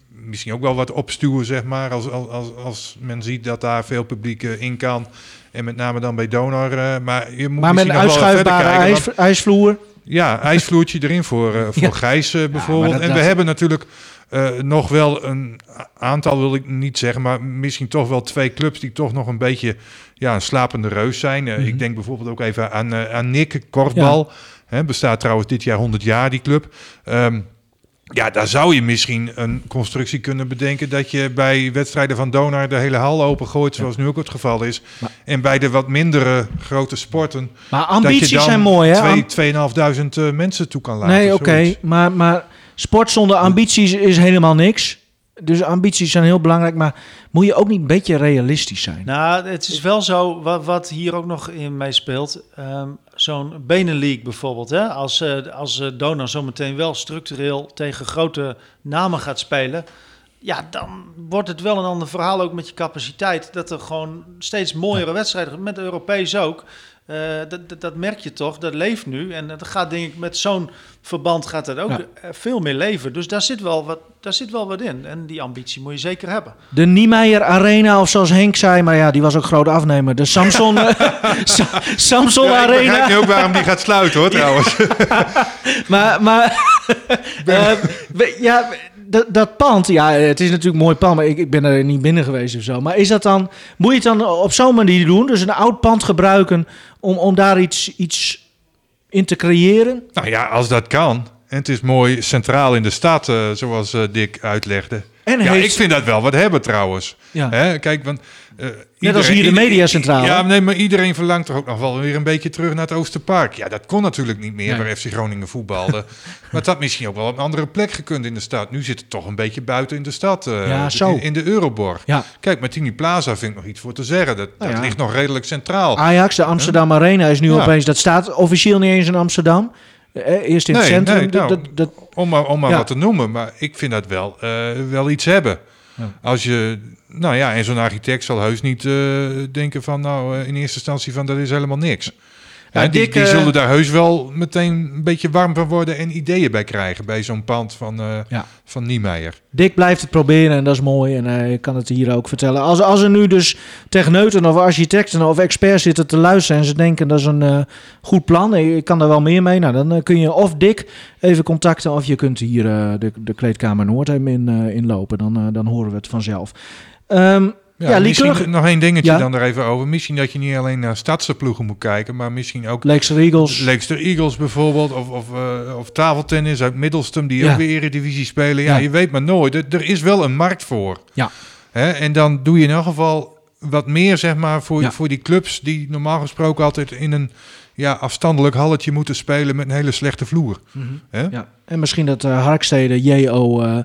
misschien ook wel wat opstuwen, zeg maar. Als, als, als, men ziet dat daar veel publiek in kan. En met name dan bij Donar. eh, maar je moet maar met een uitschuifbare kijken, want- ijs, ijsvloer. ja, ijsvloertje erin voor, eh, voor Ja. Gijs bijvoorbeeld. dat- en dat- we hebben natuurlijk eh, nog wel een aantal, wil ik niet zeggen, maar misschien toch wel twee clubs die toch nog een beetje ja, een slapende reus zijn. Eh, Mhm. Ik denk bijvoorbeeld ook even aan, eh, aan Nick, korfbal. Hè, bestaat trouwens dit jaar 100 jaar, die club. Ehm, ja, daar zou je misschien een constructie kunnen bedenken dat je bij wedstrijden van Donar de hele hal opengooit, zoals nu ook het geval is. En bij de wat mindere grote sporten. Maar dat ambities je dan zijn mooi, hè? Twee, Am- 2500 eh, mensen toe kan laten. Nee, oké. Maar, maar sport zonder ambities is helemaal niks. Dus ambities zijn heel belangrijk. Maar moet je ook niet een beetje realistisch zijn? Nou, het is wel zo, wat, wat hier ook nog in meespeelt. ehm Zo'n Benelink bijvoorbeeld. Hè? Als, eh als eh, zometeen wel structureel tegen grote namen gaat spelen. Ja, dan wordt het wel een ander verhaal ook met je capaciteit. Dat er gewoon steeds mooiere wedstrijden, met de Europees ook. Eh, dat, dat, dat merk je toch, dat leeft nu. En dat gaat denk ik met zo'n verband gaat dat ook Ja. eh, veel meer leven. Dus daar zit, wel wat, daar zit wel wat in. En die ambitie moet je zeker hebben. De Niemeyer Arena, of zoals Henk zei, maar ja, die was ook groot afnemer. De Samson, Sa- Samson Ja, ik begrijp Arena. nu ook waarom die gaat sluiten hoor trouwens. Maar, maar eh, ja, dat, dat pand, ja, het is natuurlijk mooi pand, maar ik, ik ben er niet binnen geweest of zo. Maar is dat dan, moet je het dan op zo'n manier doen? Dus een oud pand gebruiken om, om daar iets, iets in te creëren? nou ja, als dat kan. En het is mooi centraal in de stad, eh, zoals eh, Dick uitlegde. En ja, heeft- ik vind dat wel wat hebben trouwens. Ja. Hè, kijk, want eh, Net als hier de mediacentrale. Ja, nee, maar iedereen verlangt toch ook nog wel weer een beetje terug naar het Oosterpark. Ja, dat kon natuurlijk niet meer Nee. waar FC Groningen voetbalde. maar het had misschien ook wel op een andere plek gekund in de stad. Nu zit het toch een beetje buiten in de stad. eh, Ja, zo. In, in de Euroborg. Ja. Kijk, Martini Plaza vind ik nog iets voor te zeggen. Dat, Nou dat ligt nog redelijk centraal. Ajax, de Amsterdam Arena is nu opeens... Dat staat officieel niet eens in Amsterdam. Eh, Eerst in het Nee, centrum. nee, nou, dat, dat, om maar, om maar Ja. wat te noemen. Maar ik vind dat wel, eh, wel iets hebben. Ja. Als je, nou ja, en zo'n architect zal heus niet eh, denken van, nou, in eerste instantie van, dat is helemaal niks. Ja, Ja, die, Dick, die eh, zullen daar heus wel meteen een beetje warm van worden en ideeën bij krijgen bij zo'n pand van, Ja. van Niemeyer. Dick blijft het proberen en dat is mooi. En hij kan het hier ook vertellen. Als, als er nu dus techneuten of architecten of experts zitten te luisteren... en ze denken dat is een eh, goed plan, ik kan daar wel meer mee... Nou, dan kun je of Dick even contacten... of je kunt hier de, de kleedkamer Noordheim in, inlopen. Dan, dan horen we het vanzelf. Ehm Ja, misschien nog één dingetje Ja. dan er even over. Misschien dat je niet alleen naar stadse ploegen moet kijken, maar misschien ook Leekster Eagles. Leekster Eagles bijvoorbeeld, of, of, eh, of tafeltennis uit Middelstum, die Ja. ook weer Eredivisie spelen. Ja, Ja. je weet maar nooit. Er, er is wel een markt voor. Ja. Hè? En dan doe je in elk geval wat meer, zeg maar, voor, voor die clubs die normaal gesproken altijd in een ja, afstandelijk halletje moeten spelen met een hele slechte vloer. Hè? Mhm. Ja. En misschien dat eh Harkstede JO eh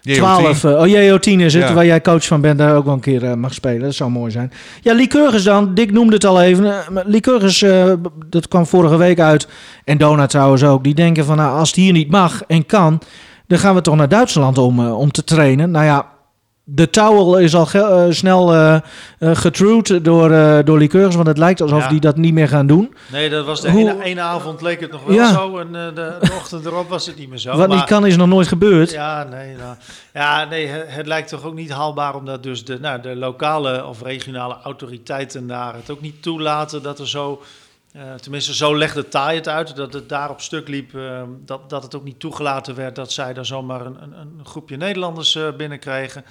JO 12, eh, oh JO 10 is het, Ja. waar jij coach van bent, daar ook wel een keer eh, mag spelen. Dat zou mooi zijn. Ja, Lycurgus dan, Dick noemde het al even. maar Lycurgus, eh, dat kwam vorige week uit, en Dona trouwens ook, die denken van nou, als het hier niet mag en kan, dan gaan we toch naar Duitsland om, om te trainen. Nou ja, de towel is al eh, snel getrued door, eh door Lycurgus, want het lijkt alsof Ja. die dat niet meer gaan doen. Nee, dat was de Hoe- ene, ene avond leek het nog wel Ja. zo en de, de ochtend erop was het niet meer zo. Wat maar- niet kan is nog nooit gebeurd. Ja, nee, nou, ja, nee het, het lijkt toch ook niet haalbaar omdat dus de, nou, de lokale of regionale autoriteiten daar het ook niet toelaten dat er zo, tenminste zo legde taai het uit, dat het daar op stuk liep, eh, dat, dat het ook niet toegelaten werd dat zij daar zomaar een, een, een groepje Nederlanders eh, binnenkregen.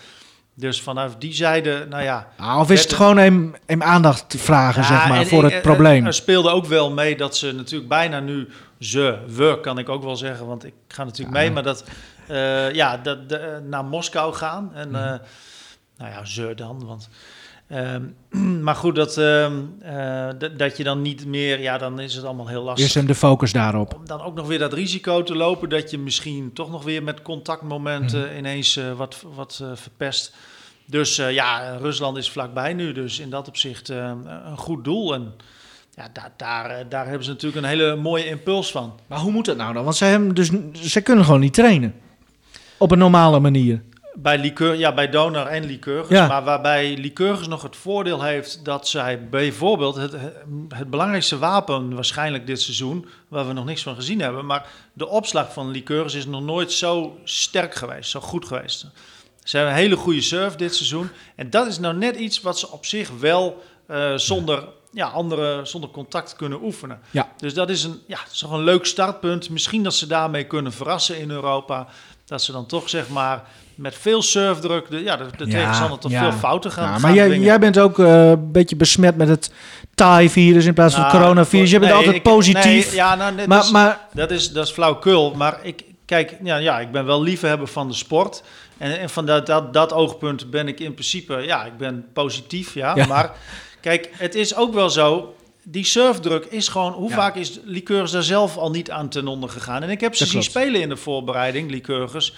Dus vanuit die zijde, nou ja. Ah, of is het gewoon hem, hem aandacht vragen, ja, zeg maar, en voor het en- probleem? Er speelde ook wel mee dat ze natuurlijk bijna nu, ze, we kan ik ook wel zeggen, want ik ga natuurlijk mee, maar dat, eh, ja, dat, de, naar Moskou gaan. En, Mhm. eh, nou ja, ze dan, want... ehm, maar goed, dat, ehm, eh, dat- je dan niet meer, ja, dan is het allemaal heel lastig. Is hem de focus daarop? Om dan ook nog weer dat risico te lopen dat je misschien toch nog weer met contactmomenten Mhm. ineens eh, wat, wat eh, verpest. Dus eh, ja, Rusland is vlakbij nu, dus in dat opzicht een goed doel. En ja, daar, daar, daar hebben ze natuurlijk een hele mooie impuls van. Maar hoe moet dat nou dan? Want zij, hebben dus, zij kunnen gewoon niet trainen. Op een normale manier. Bij, Liqueur, ja, bij Donor en. Ja. Maar waarbij Lycurgus nog het voordeel heeft dat zij bijvoorbeeld het, het belangrijkste wapen waarschijnlijk dit seizoen, waar we nog niks van gezien hebben, maar de opslag van Lycurgus is nog nooit zo sterk geweest, zo goed geweest. Ze hebben een hele goede surf dit seizoen. En dat is nou net iets wat ze op zich wel eh, zonder, ja, andere, zonder contact kunnen oefenen. Ja. Dus dat is, een, ja, is toch een leuk startpunt. Misschien dat ze daarmee kunnen verrassen in Europa. Dat ze dan toch zeg maar met veel surfdruk de, ja, de, de tegenstander tot veel fouten gaan, Ja, gaan maar jij, dwingen. jij bent ook eh, een beetje besmet met het Thai-virus in plaats van het Nou, coronavirus. Je bent nee, altijd ik- positief. nee, ja, nou, maar, is- maar dat, is, dat is flauwkul. Maar ik, kijk, ja, ja, ik ben wel liefhebber van de sport. En, en van dat, dat, dat oogpunt ben ik in principe, ja, ik ben positief. Ja. Maar kijk, het is ook wel zo, die surfdruk is gewoon... Hoe Ja. vaak is Lycurgus daar zelf al niet aan ten onder gegaan? En ik heb ze Dat zien klopt. spelen in de voorbereiding, Lycurgus.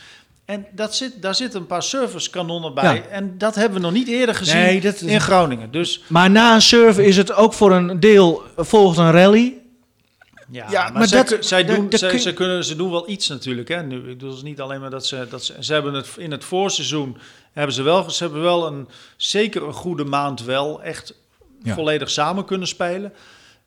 En dat zit, daar zitten een paar surferskanonnen bij. Ja. En dat hebben we nog niet eerder gezien Nee, dat is- in Groningen. Dus Maar na een surfen is het ook voor een deel volgt een rally. Ja, Ja, maar, maar zij, dat- zij, dat- doen, dat zij, kun- zij kunnen, ze doen wel iets natuurlijk. Hè? Nu, ik bedoel, het is niet alleen maar dat ze, dat ze... Ze hebben het in het voorseizoen... Hebben ze, wel, ze hebben wel een... Zeker een goede maand wel echt Ja. volledig samen kunnen spelen.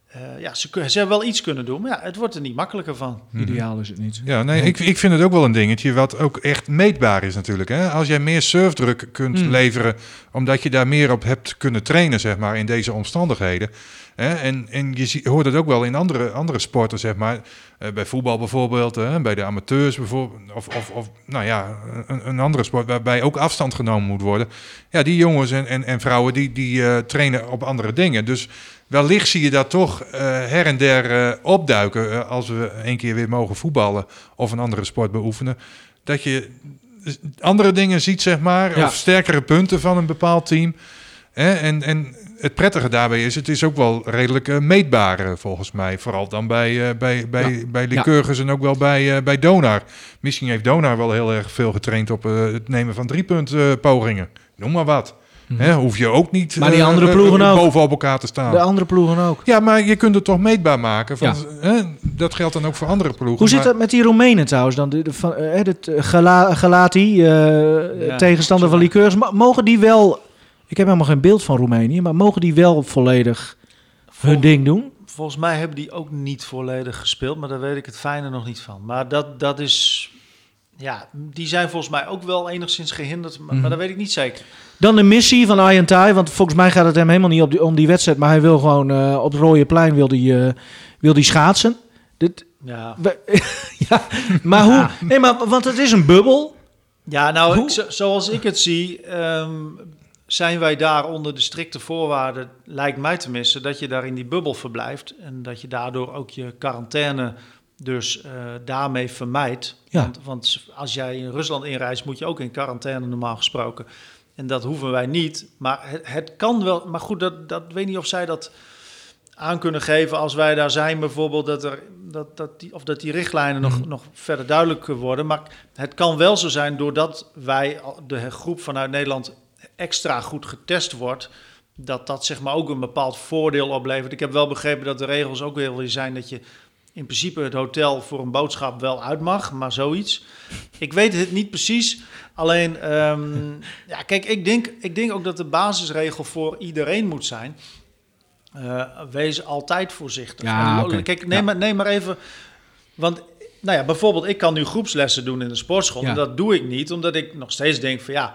Eh, ja, ze, ze hebben wel iets kunnen doen. Maar ja, het wordt er niet makkelijker van. Ideaal is het niet. Ja, nee, ik, ik vind het ook wel een dingetje wat ook echt meetbaar is natuurlijk. Hè? Als jij meer surfdruk kunt Hmm. leveren, omdat je daar meer op hebt kunnen trainen, zeg maar, in deze omstandigheden. Hè? En, en je hoort het ook wel in andere, andere sporten, zeg maar. Eh, bij voetbal bijvoorbeeld, hè? bij de amateurs bijvoorbeeld. Of, of, of nou ja, een, een andere sport waarbij ook afstand genomen moet worden. Ja, die jongens en, en, en vrouwen die, die eh, trainen op andere dingen. Dus wellicht zie je dat toch eh, her en der opduiken als we een keer weer mogen voetballen of een andere sport beoefenen. Dat je andere dingen ziet, zeg maar, Ja. of sterkere punten van een bepaald team. Hè? En, en het prettige daarbij is, het is ook wel redelijk eh, meetbaar eh, volgens mij. Vooral dan bij, eh, bij, bij, Ja. bij Lycurgus en ook wel bij, eh, bij Donar. Misschien heeft Donar wel heel erg veel getraind op eh, het nemen van driepunt eh, pogingen. Noem maar wat. Hè, hoef je ook niet Mhm. Maar die andere ploegen ook. bovenop elkaar te staan. De andere ploegen ook. Ja, maar je kunt het toch meetbaar maken. Van, Ja. hè, dat geldt dan ook voor andere ploegen. Hoe zit dat met die Roemenen trouwens dan? De, de, van, dit, Gala, Galati, eh, Ja, tegenstander van Liqueurs. Mogen die wel... Ik heb helemaal geen beeld van Roemenië, maar mogen die wel volledig hun ding doen? Volgens mij hebben die ook niet volledig gespeeld, maar daar weet ik het fijne nog niet van. Maar dat, dat is. Ja, die zijn volgens mij ook wel enigszins gehinderd, maar, maar dat weet ik niet zeker. Dan de missie van Ayantai, want volgens mij gaat het hem helemaal niet op die, om die wedstrijd, maar hij wil gewoon eh, op het rode plein wil die, eh, wil die schaatsen. Dit, Ja. we- ja, maar hoe? Nee, maar want het is een bubbel. Ja, nou, ik, zo- zoals ik het zie, ehm, zijn wij daar onder de strikte voorwaarden, lijkt mij tenminste, dat je daar in die bubbel verblijft en dat je daardoor ook je quarantaine dus eh, daarmee vermijdt. Ja. Want, want als jij in Rusland inreist, moet je ook in quarantaine normaal gesproken. En dat hoeven wij niet. Maar het, het kan wel. Maar goed, dat, dat weet niet of zij dat aan kunnen geven als wij daar zijn, bijvoorbeeld, dat er, dat, dat die, of dat die richtlijnen nog, nog verder duidelijk worden. Maar het kan wel zo zijn, doordat wij, de groep vanuit Nederland, extra goed getest wordt, dat dat zeg maar ook een bepaald voordeel oplevert. Ik heb wel begrepen dat de regels ook weer zijn dat je in principe het hotel voor een boodschap wel uit mag, maar zoiets. Ik weet het niet precies. Alleen, ehm, ja, kijk, ik denk, ik denk ook dat de basisregel voor iedereen moet zijn. eh, wees altijd voorzichtig. Ja. Kijk, neem, Ja. maar, neem maar even. Want, nou ja, bijvoorbeeld, ik kan nu groepslessen doen in de sportschool. Ja. En dat doe ik niet, omdat ik nog steeds denk van ja,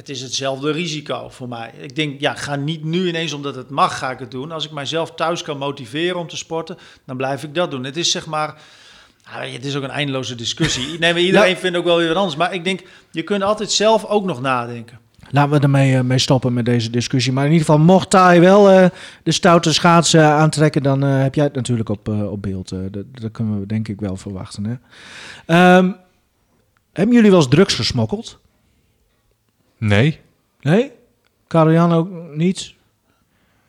het is hetzelfde risico voor mij. Ik denk, ja, ga niet nu ineens omdat het mag, ga ik het doen. Als ik mijzelf thuis kan motiveren om te sporten, dan blijf ik dat doen. Het is zeg maar. Het is ook een eindeloze discussie. Nee, maar iedereen Nou- vindt ook wel weer wat anders. Maar ik denk, je kunt altijd zelf ook nog nadenken. Laten we ermee eh, mee stoppen met deze discussie. Maar in ieder geval, mocht hij wel eh, de stoute schaatsen aantrekken, dan eh, heb jij het natuurlijk op, eh, op beeld. Eh, dat, dat kunnen we denk ik wel verwachten. Hè? Ehm, hebben jullie wel eens drugs gesmokkeld? Nee. Nee? Karel-Jan ook niet?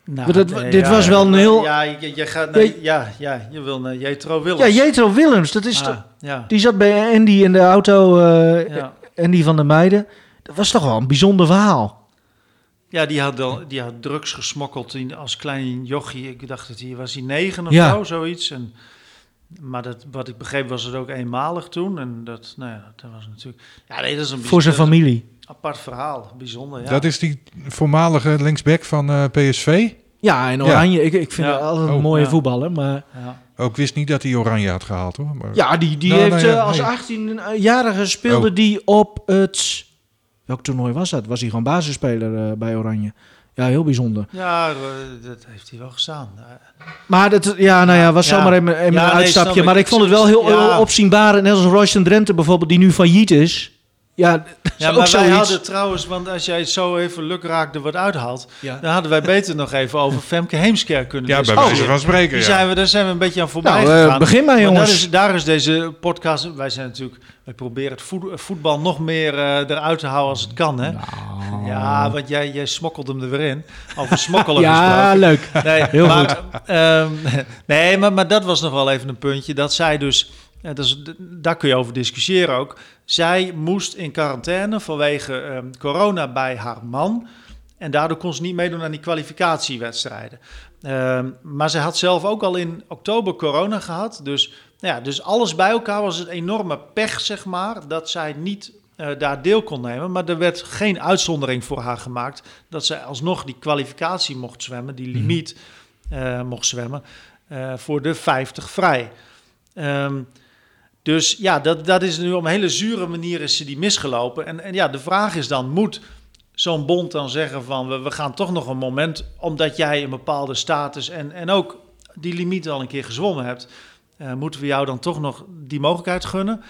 Nou, Maar dat- nee, dit ja, was wel een heel... Ja, je, je gaat naar, ja, ja, je wil naar Jetro Willems. Ja, Jetro Willems, dat is Ah, toch- ja. Die zat bij Andy in de auto, eh Ja. Andy van der Meijden. Dat was toch wel een bijzonder verhaal. Ja, die had, dan, die had drugs gesmokkeld in, als klein jochie. Ik dacht dat hij was hij negen of Ja. zo, zoiets. En, maar dat, wat ik begreep was het ook eenmalig toen. En dat, nou ja, dat was natuurlijk... Ja, nee, dat is een Voor zijn familie. Apart verhaal, bijzonder, ja. Dat is die voormalige linksback van eh, PSV. Ja, en Oranje, ik, ik vind Ja. het altijd een Oh, mooie ja. voetballer. Maar Ja. Ook wist niet dat hij Oranje had gehaald hoor. Maar... ja, die, die Nou, heeft nou ja, eh, als nee. 18-jarige speelde Oh. die op het... Welk toernooi was dat? Was hij gewoon basisspeler eh, bij Oranje? Ja, heel bijzonder. Ja, dat heeft hij wel gestaan. Maar dat, ja, nou ja, was Ja. zomaar even, even Ja, een uitstapje. maar ik vond het wel heel, Ja. opzienbaar. Net als Royston Drenthe bijvoorbeeld, die nu failliet is. Ja, dat is Ja, ook maar wij zoiets. hadden trouwens, want als jij zo even lukraak er wat uithaalt, Ja. dan hadden wij beter nog even over Femke Heemskerk kunnen Ja, bij discussiëren. wijze van spreken, Die ja. zijn we, daar zijn we een beetje aan voorbij Nou, eh, gegaan. begin maar, jongens. Daar is, daar is deze podcast, wij zijn natuurlijk, wij proberen het voet- voetbal nog meer eh, eruit te houden als het kan, hè? Nou. Ja, want jij, jij smokkelt hem er weer in. Over smokkelen Ja, gesproken. leuk. Nee, Heel maar, goed. ehm, nee, maar, maar dat was nog wel even een puntje. Dat zij dus, eh, dus daar kun je over discussiëren ook. Zij moest in quarantaine vanwege ehm, corona bij haar man. En daardoor kon ze niet meedoen aan die kwalificatiewedstrijden. Ehm, maar ze had zelf ook al in oktober corona gehad. Dus, nou ja, dus alles bij elkaar was het enorme pech, zeg maar, dat zij niet eh, daar deel kon nemen. Maar er werd geen uitzondering voor haar gemaakt dat zij alsnog die kwalificatie mocht zwemmen, die limiet eh, mocht zwemmen, eh, voor de 50 vrij. Ehm, dus ja, dat, dat is nu op een hele zure manier is ze die misgelopen. En, en ja, de vraag is dan, moet zo'n bond dan zeggen van... We, we gaan toch nog een moment, omdat jij een bepaalde status... en, en ook die limiet al een keer gezwommen hebt... eh, moeten we jou dan toch nog die mogelijkheid gunnen?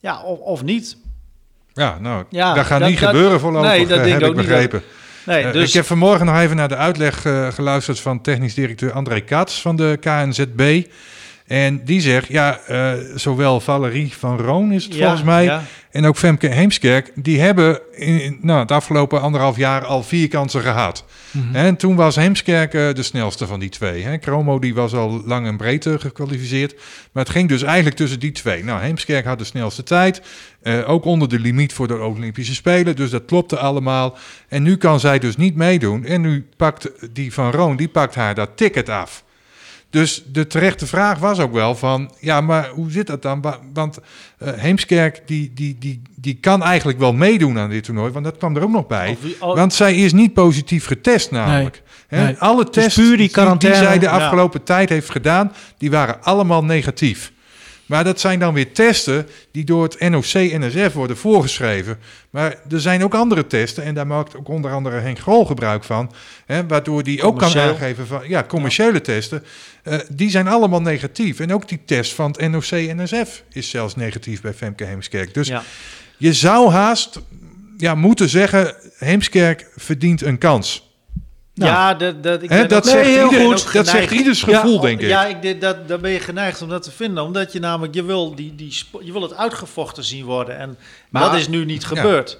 Ja, of, of niet? Ja, nou, Ja, dat gaat dat- niet dat- gebeuren voorlopig, nee, dat eh, denk heb ik ik ook niet begrepen. nee, Eh, dus- Ik heb vanmorgen nog even naar de uitleg geluisterd van technisch directeur André Katz van de KNZB. En die zegt, ja, eh, zowel Valerie van Roon is het Ja, volgens mij... ja. en ook Femke Heemskerk... die hebben in, in- nou, het afgelopen anderhalf jaar al vier kansen gehad. Mhm. En toen was Heemskerk eh, de snelste van die twee. Hè. Chromo die was al lang en breed eh, gekwalificeerd. Maar het ging dus eigenlijk tussen die twee. Nou, Heemskerk had de snelste tijd. ook onder de limiet voor de Olympische Spelen. Dus dat klopte allemaal. En nu kan zij dus niet meedoen. En nu pakt die van Roon, die pakt haar dat ticket af. Dus de terechte vraag was ook wel van, ja, maar hoe zit dat dan? Wa- Want eh, Heemskerk, die, die, die, die kan eigenlijk wel meedoen aan dit toernooi, want dat kwam er ook nog bij. Of wie- al- Want zij is niet positief getest namelijk. Nee, Hè, nee. Alle tests die die, zij de Ja. afgelopen tijd heeft gedaan, die waren allemaal negatief. Maar dat zijn dan weer testen die door het NOC-NSF worden voorgeschreven. Maar er zijn ook andere testen, en daar maakt ook onder andere Henk Grol gebruik van. Hè, waardoor die ook kan aangeven van, ja, commerciële testen, eh, die zijn allemaal negatief. En ook die test van het NOC-NSF is zelfs negatief bij Femke Heemskerk. Dus Ja. je zou haast ja, moeten zeggen, Heemskerk verdient een kans. Ja, dat, dat, ik dat ook- zegt Nee, heel ieder- goed. dat zegt ieders gevoel, Ja, denk ik. Ja, ik, dit- dat, daar ben je geneigd om dat te vinden. Omdat je namelijk, je wil, die, die, je wil het uitgevochten zien worden. En Maar- dat is nu niet gebeurd.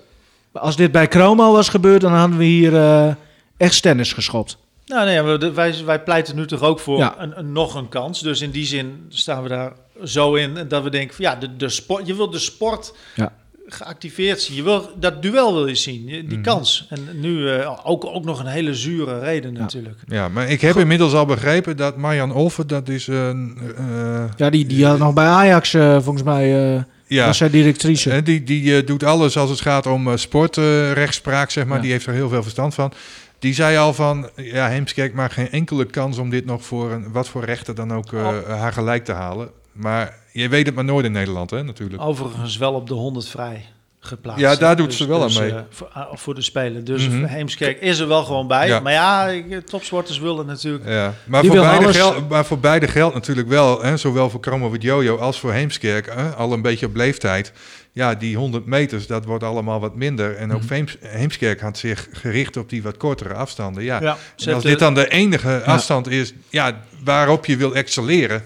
Maar Als dit bij Chromo was gebeurd, dan hadden we hier eh, echt stennis geschopt. Nou nee, wij, wij pleiten nu toch ook voor Ja. een, een, nog een kans. Dus in die zin staan we daar zo in. En dat we denken, van, ja, de, de sport, je wil de sport Ja. Geactiveerd zien. Je wil, dat duel wil je zien, die kans. En nu eh, ook, ook nog een hele zure reden natuurlijk. Ja, maar ik heb inmiddels al begrepen dat Marjan Olven, dat is een... eh, Ja, die, die had nog bij Ajax, eh, volgens mij, eh, ja, was zij directrice. eh, die, die eh, doet alles als het gaat om eh, sportrechtspraak, zeg maar. Ja. Die heeft er heel veel verstand van. Die zei al van, ja, Heemskerk maakt geen enkele kans om dit nog voor een, wat voor rechter dan ook eh, Oh. haar gelijk te halen. Maar je weet het maar nooit in Nederland, hè, natuurlijk. Overigens wel op de 100 vrij geplaatst. Ja, daar doet Dus- ze wel aan dus, mee. eh, voor, ah, voor de Spelen. Dus Mhm. Heemskerk is er wel gewoon bij. Ja. Maar ja, ik- topsporters willen natuurlijk... Ja, maar, voor beide, alles- geld, maar voor beide geldt natuurlijk wel, hè, zowel voor Kromo Jojo als voor Heemskerk, hè, al een beetje op leeftijd. Ja, die 100 meters, dat wordt allemaal wat minder. En ook Mhm. Heems- Heemskerk had zich gericht op die wat kortere afstanden. Ja. Ja, ze en als dit dan de enige afstand is ja, waarop je wil excelleren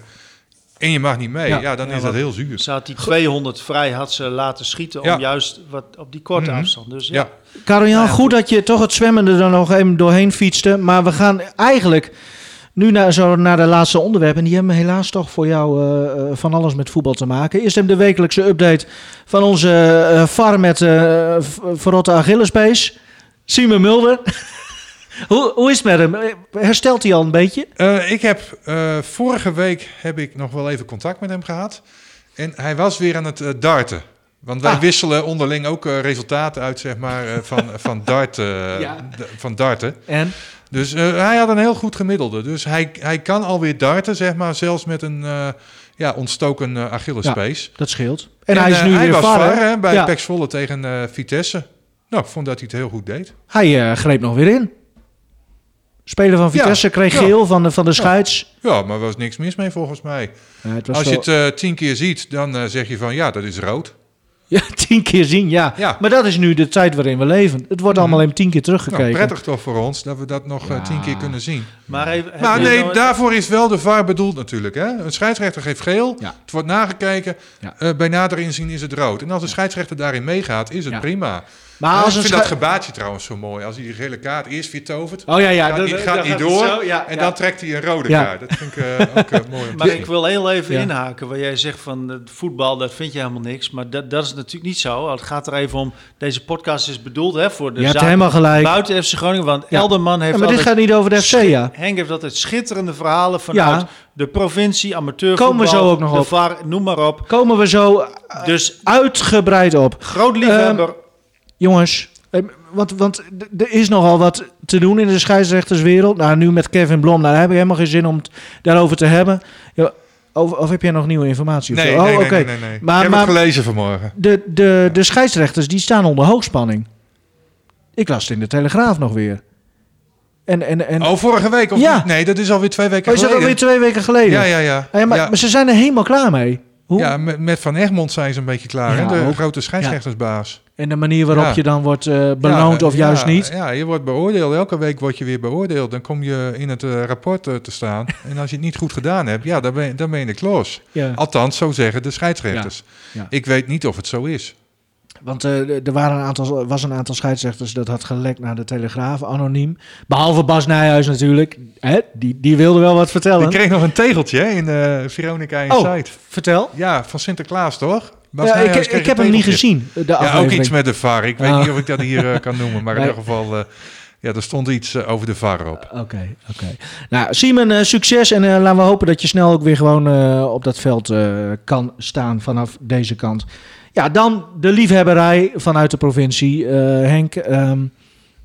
en je mag niet mee, ja, Ja. dan Ja, is dat heel zuur. Ze had die 200 vrij had ze laten schieten Ja. om juist wat op die korte Mhm. afstand. Dus ja. Karel-Jan, ja, goed dat je toch het zwemmende er nog even doorheen fietste. Maar we gaan eigenlijk nu naar, zo naar de laatste onderwerpen. En die hebben helaas toch voor jou eh, eh, van alles met voetbal te maken. Eerst even de wekelijkse update van onze eh VAR met eh, v- verrotte Achillespees. Simon Mulder. hoe, hoe is het met hem? Herstelt hij al een beetje? Eh, ik heb eh, vorige week heb ik nog wel even contact met hem gehad. En hij was weer aan het eh, darten. Want wij Ah. wisselen onderling ook resultaten uit, zeg maar, van, van, dart, eh, Ja. d- van darten. En? Dus hij had een heel goed gemiddelde. Dus hij, hij kan alweer darten, zeg maar, zelfs met een ja, ontstoken eh, Achillespees. Dat scheelt. En, hij is nu hij weer was VAR, hè? Bij Ja. Zwolle tegen Vitesse. Nou, ik vond dat hij het heel goed deed. Hij greep nog weer in. Speler van Ja, Vitesse kreeg ja. geel van de, van de scheids. Ja, maar er was niks mis mee volgens mij. Ja, het was Als je het eh, tien keer ziet, dan eh, zeg je van ja, dat is rood. Ja, tien keer zien, ja. Ja. Maar dat is nu de tijd waarin we leven. Het wordt allemaal even tien keer teruggekeken. Nou, prettig toch voor ons dat we dat nog eh, Ja. tien keer kunnen zien. Maar even, Maar nee, nou- daarvoor is wel de VAR bedoeld natuurlijk. Hè? Een scheidsrechter geeft geel, Ja. het wordt nagekeken. Ja. eh, bij nader inzien is het rood. En als de scheidsrechter daarin meegaat, is het Ja. prima. Maar als ik vind dat gebaatje trouwens zo mooi. Als hij die gele kaart eerst weer tovert, Oh ja, ja. dat- gaat gaat door. zo, ja, en ja. dan trekt hij een rode Ja. kaart. Dat vind ik eh, ook eh, mooi. Maar ik wil heel even Ja. inhaken waar jij zegt van het voetbal, dat vind je helemaal niks. Maar dat, dat is natuurlijk niet zo. Het gaat er even om, deze podcast is bedoeld hè, voor de Je hebt zaak helemaal gelijk. buiten FC Groningen. Want Ja. Elderman heeft Ja, maar dit gaat niet over de FC, ja. Henk heeft altijd schitterende verhalen vanuit Ja. de provincie, amateurvoetbal. Komen we zo ook nog op. VAR, noem maar op. Komen we zo eh, Dus uitgebreid op. groot liefhebber. Jongens, want, want er is nogal wat te doen in de scheidsrechterswereld. Nou, nu met Kevin Blom, nou, daar heb ik helemaal geen zin om het daarover te hebben. Ja, of, of heb jij nog nieuwe informatie? of Nee, oh, nee, oké. nee, nee, nee. Maar, ik heb maar het gelezen vanmorgen. de, de, de scheidsrechters die staan onder hoogspanning. Ik las het in de Telegraaf nog weer. En, en, en, Oh, vorige week? Of Ja. niet? Nee, dat is alweer twee weken Oh, is dat geleden. alweer twee weken geleden? Ja, ja, ja. Ja, maar, Ja. maar ze zijn er helemaal klaar mee. Hoe? Ja, met, met Van Egmond zijn ze een beetje klaar. Ja, hè? De ook. grote scheidsrechtersbaas. En de manier waarop Ja. je dan wordt eh, beloond Ja, of juist niet. Ja, je wordt beoordeeld. Elke week word je weer beoordeeld. Dan kom je in het eh, rapport eh, te staan. en als je het niet goed gedaan hebt, ja, dan ben dan ben je de klos. Althans, zo zeggen de scheidsrechters. Ik weet niet of het zo is. Want eh, er waren een aantal, was een aantal scheidsrechters dat had gelekt naar de Telegraaf, anoniem. Behalve Bas Nijhuis natuurlijk. Hè? Die, die wilde wel wat vertellen. Ik kreeg nog een tegeltje hè, in eh Veronica Inside. Oh, vertel. Ja, van Sinterklaas toch? Bas Ja, ik, Nijhuis ik heb hem niet gezien. De Ja, ook iets met de VAR. Ik weet Ah. niet of ik dat hier eh, kan noemen. Maar in ieder geval, ja, er stond iets eh, over de VAR op. Oké, oké. Nou, Simon, eh, succes. En eh, laten we hopen dat je snel ook weer gewoon op dat veld kan staan vanaf deze kant. Ja, dan de liefhebberij vanuit de provincie. Henk, ehm,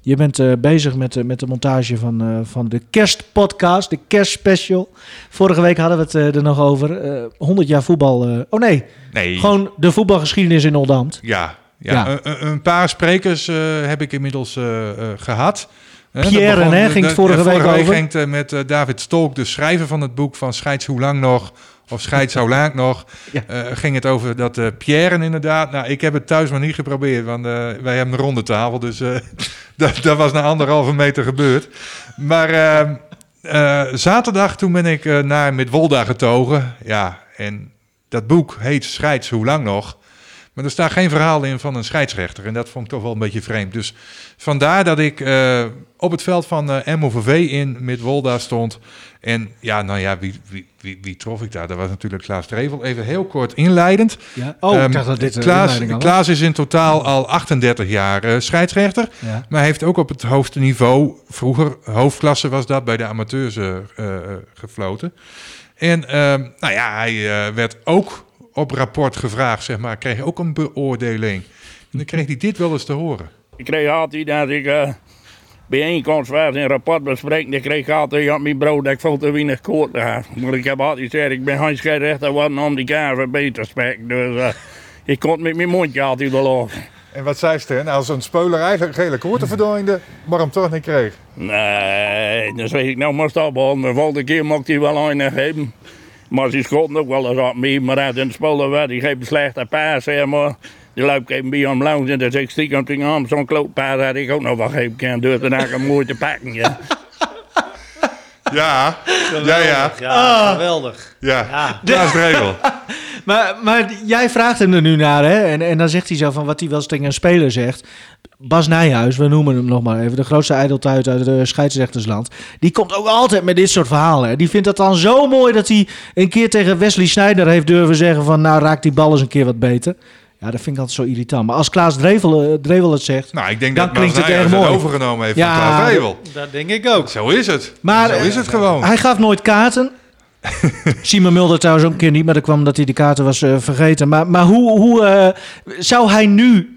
je bent bezig met, eh, met de montage van, van de kerstpodcast, de kerstspecial. Vorige week hadden we het er nog over. Eh 100 jaar voetbal. oh nee, Nee. gewoon de voetbalgeschiedenis in Oldambt. Ja, ja. Ja. Een, paar sprekers eh, heb ik inmiddels eh, eh, gehad. Pierre, begon- hè, ging het vorige week over? ging het met David Stolk, de schrijver van het boek van Scheids hoe lang nog, of Scheids hoe lang nog. Ja. Ging het over dat eh Pierre inderdaad. Nou, ik heb het thuis maar niet geprobeerd, want wij hebben een ronde tafel, dus dat, dat was na anderhalve meter gebeurd. Maar eh, eh, zaterdag toen ben ik naar Midwolda getogen. Ja, en dat boek heet Scheids hoe lang nog. Maar er staat geen verhaal in van een scheidsrechter. En dat vond ik toch wel een beetje vreemd. Dus vandaar dat ik eh, op het veld van eh MOVV in Midwolda stond. En ja, nou ja, wie, wie, wie, wie trof ik daar? Dat was natuurlijk Klaas Trevel. Even heel kort inleidend. Ja. Oh, ik dacht dat dit de Klaas. Klaas is in totaal al 38 jaar eh, scheidsrechter. Ja. Maar heeft ook op het hoogste niveau, vroeger hoofdklasse was dat, bij de amateurs eh, eh, gefloten. En ehm, nou ja, hij eh, werd ook op rapport gevraagd, zeg maar, kreeg ook een beoordeling. En dan kreeg hij dit wel eens te horen. Ik kreeg altijd, als ik uh, bijeenkomst was en rapport bespreken, dan kreeg ik altijd op mijn brood dat ik veel te weinig koord had. Maar ik heb altijd gezegd, ik ben geen scheidsrechter worden om die KVB te spreken. Dus uh, ik kon met mijn mondje altijd wel af. En wat zei Sten? Als een speuler eigenlijk gele koorten verdooide, maar hem toch niet kreeg. Nee, dat weet ik nou maar ophouden. De volgende keer mocht hij wel een geven. Maar ze schoten ook wel eens op me. Maar uit een spullen werd, die geeft een slechte paas, zeg maar. Die loopt even bij hem langs en dan zeg ik stiekem tegen hem. Zo'n klootpaas had ik ook nog wel geven kunnen. Dus dan ik hem mooi te pakken, ja. Ja, ja, ja. Ja, Ah. geweldig. Ja, Ja. Klaas Drevel. Maar, maar jij vraagt hem er nu naar, hè? En, en dan zegt hij zo van wat hij wel eens tegen een speler zegt. Bas Nijhuis, we noemen hem nog maar even, de grootste ijdeltuit uit het scheidsrechtersland. Die komt ook altijd met dit soort verhalen. hè. Die vindt het dan zo mooi dat hij een keer tegen Wesley Sneijder heeft durven zeggen van... nou, raakt die bal eens een keer wat beter. Ja, dat vind ik altijd zo irritant. Maar als Klaas Drevel, eh, Drevel het zegt, Nou, ik denk dan dat klinkt het erg mooi. het overgenomen heeft Ja, van Klaas Drevel. Dat denk ik ook. Zo is het. Maar, Zo is het gewoon. Hij gaf nooit kaarten. Simon Mulder trouwens ook een keer niet, maar dat kwam omdat hij de kaarten was eh, vergeten. Maar, maar hoe, hoe eh, zou hij nu...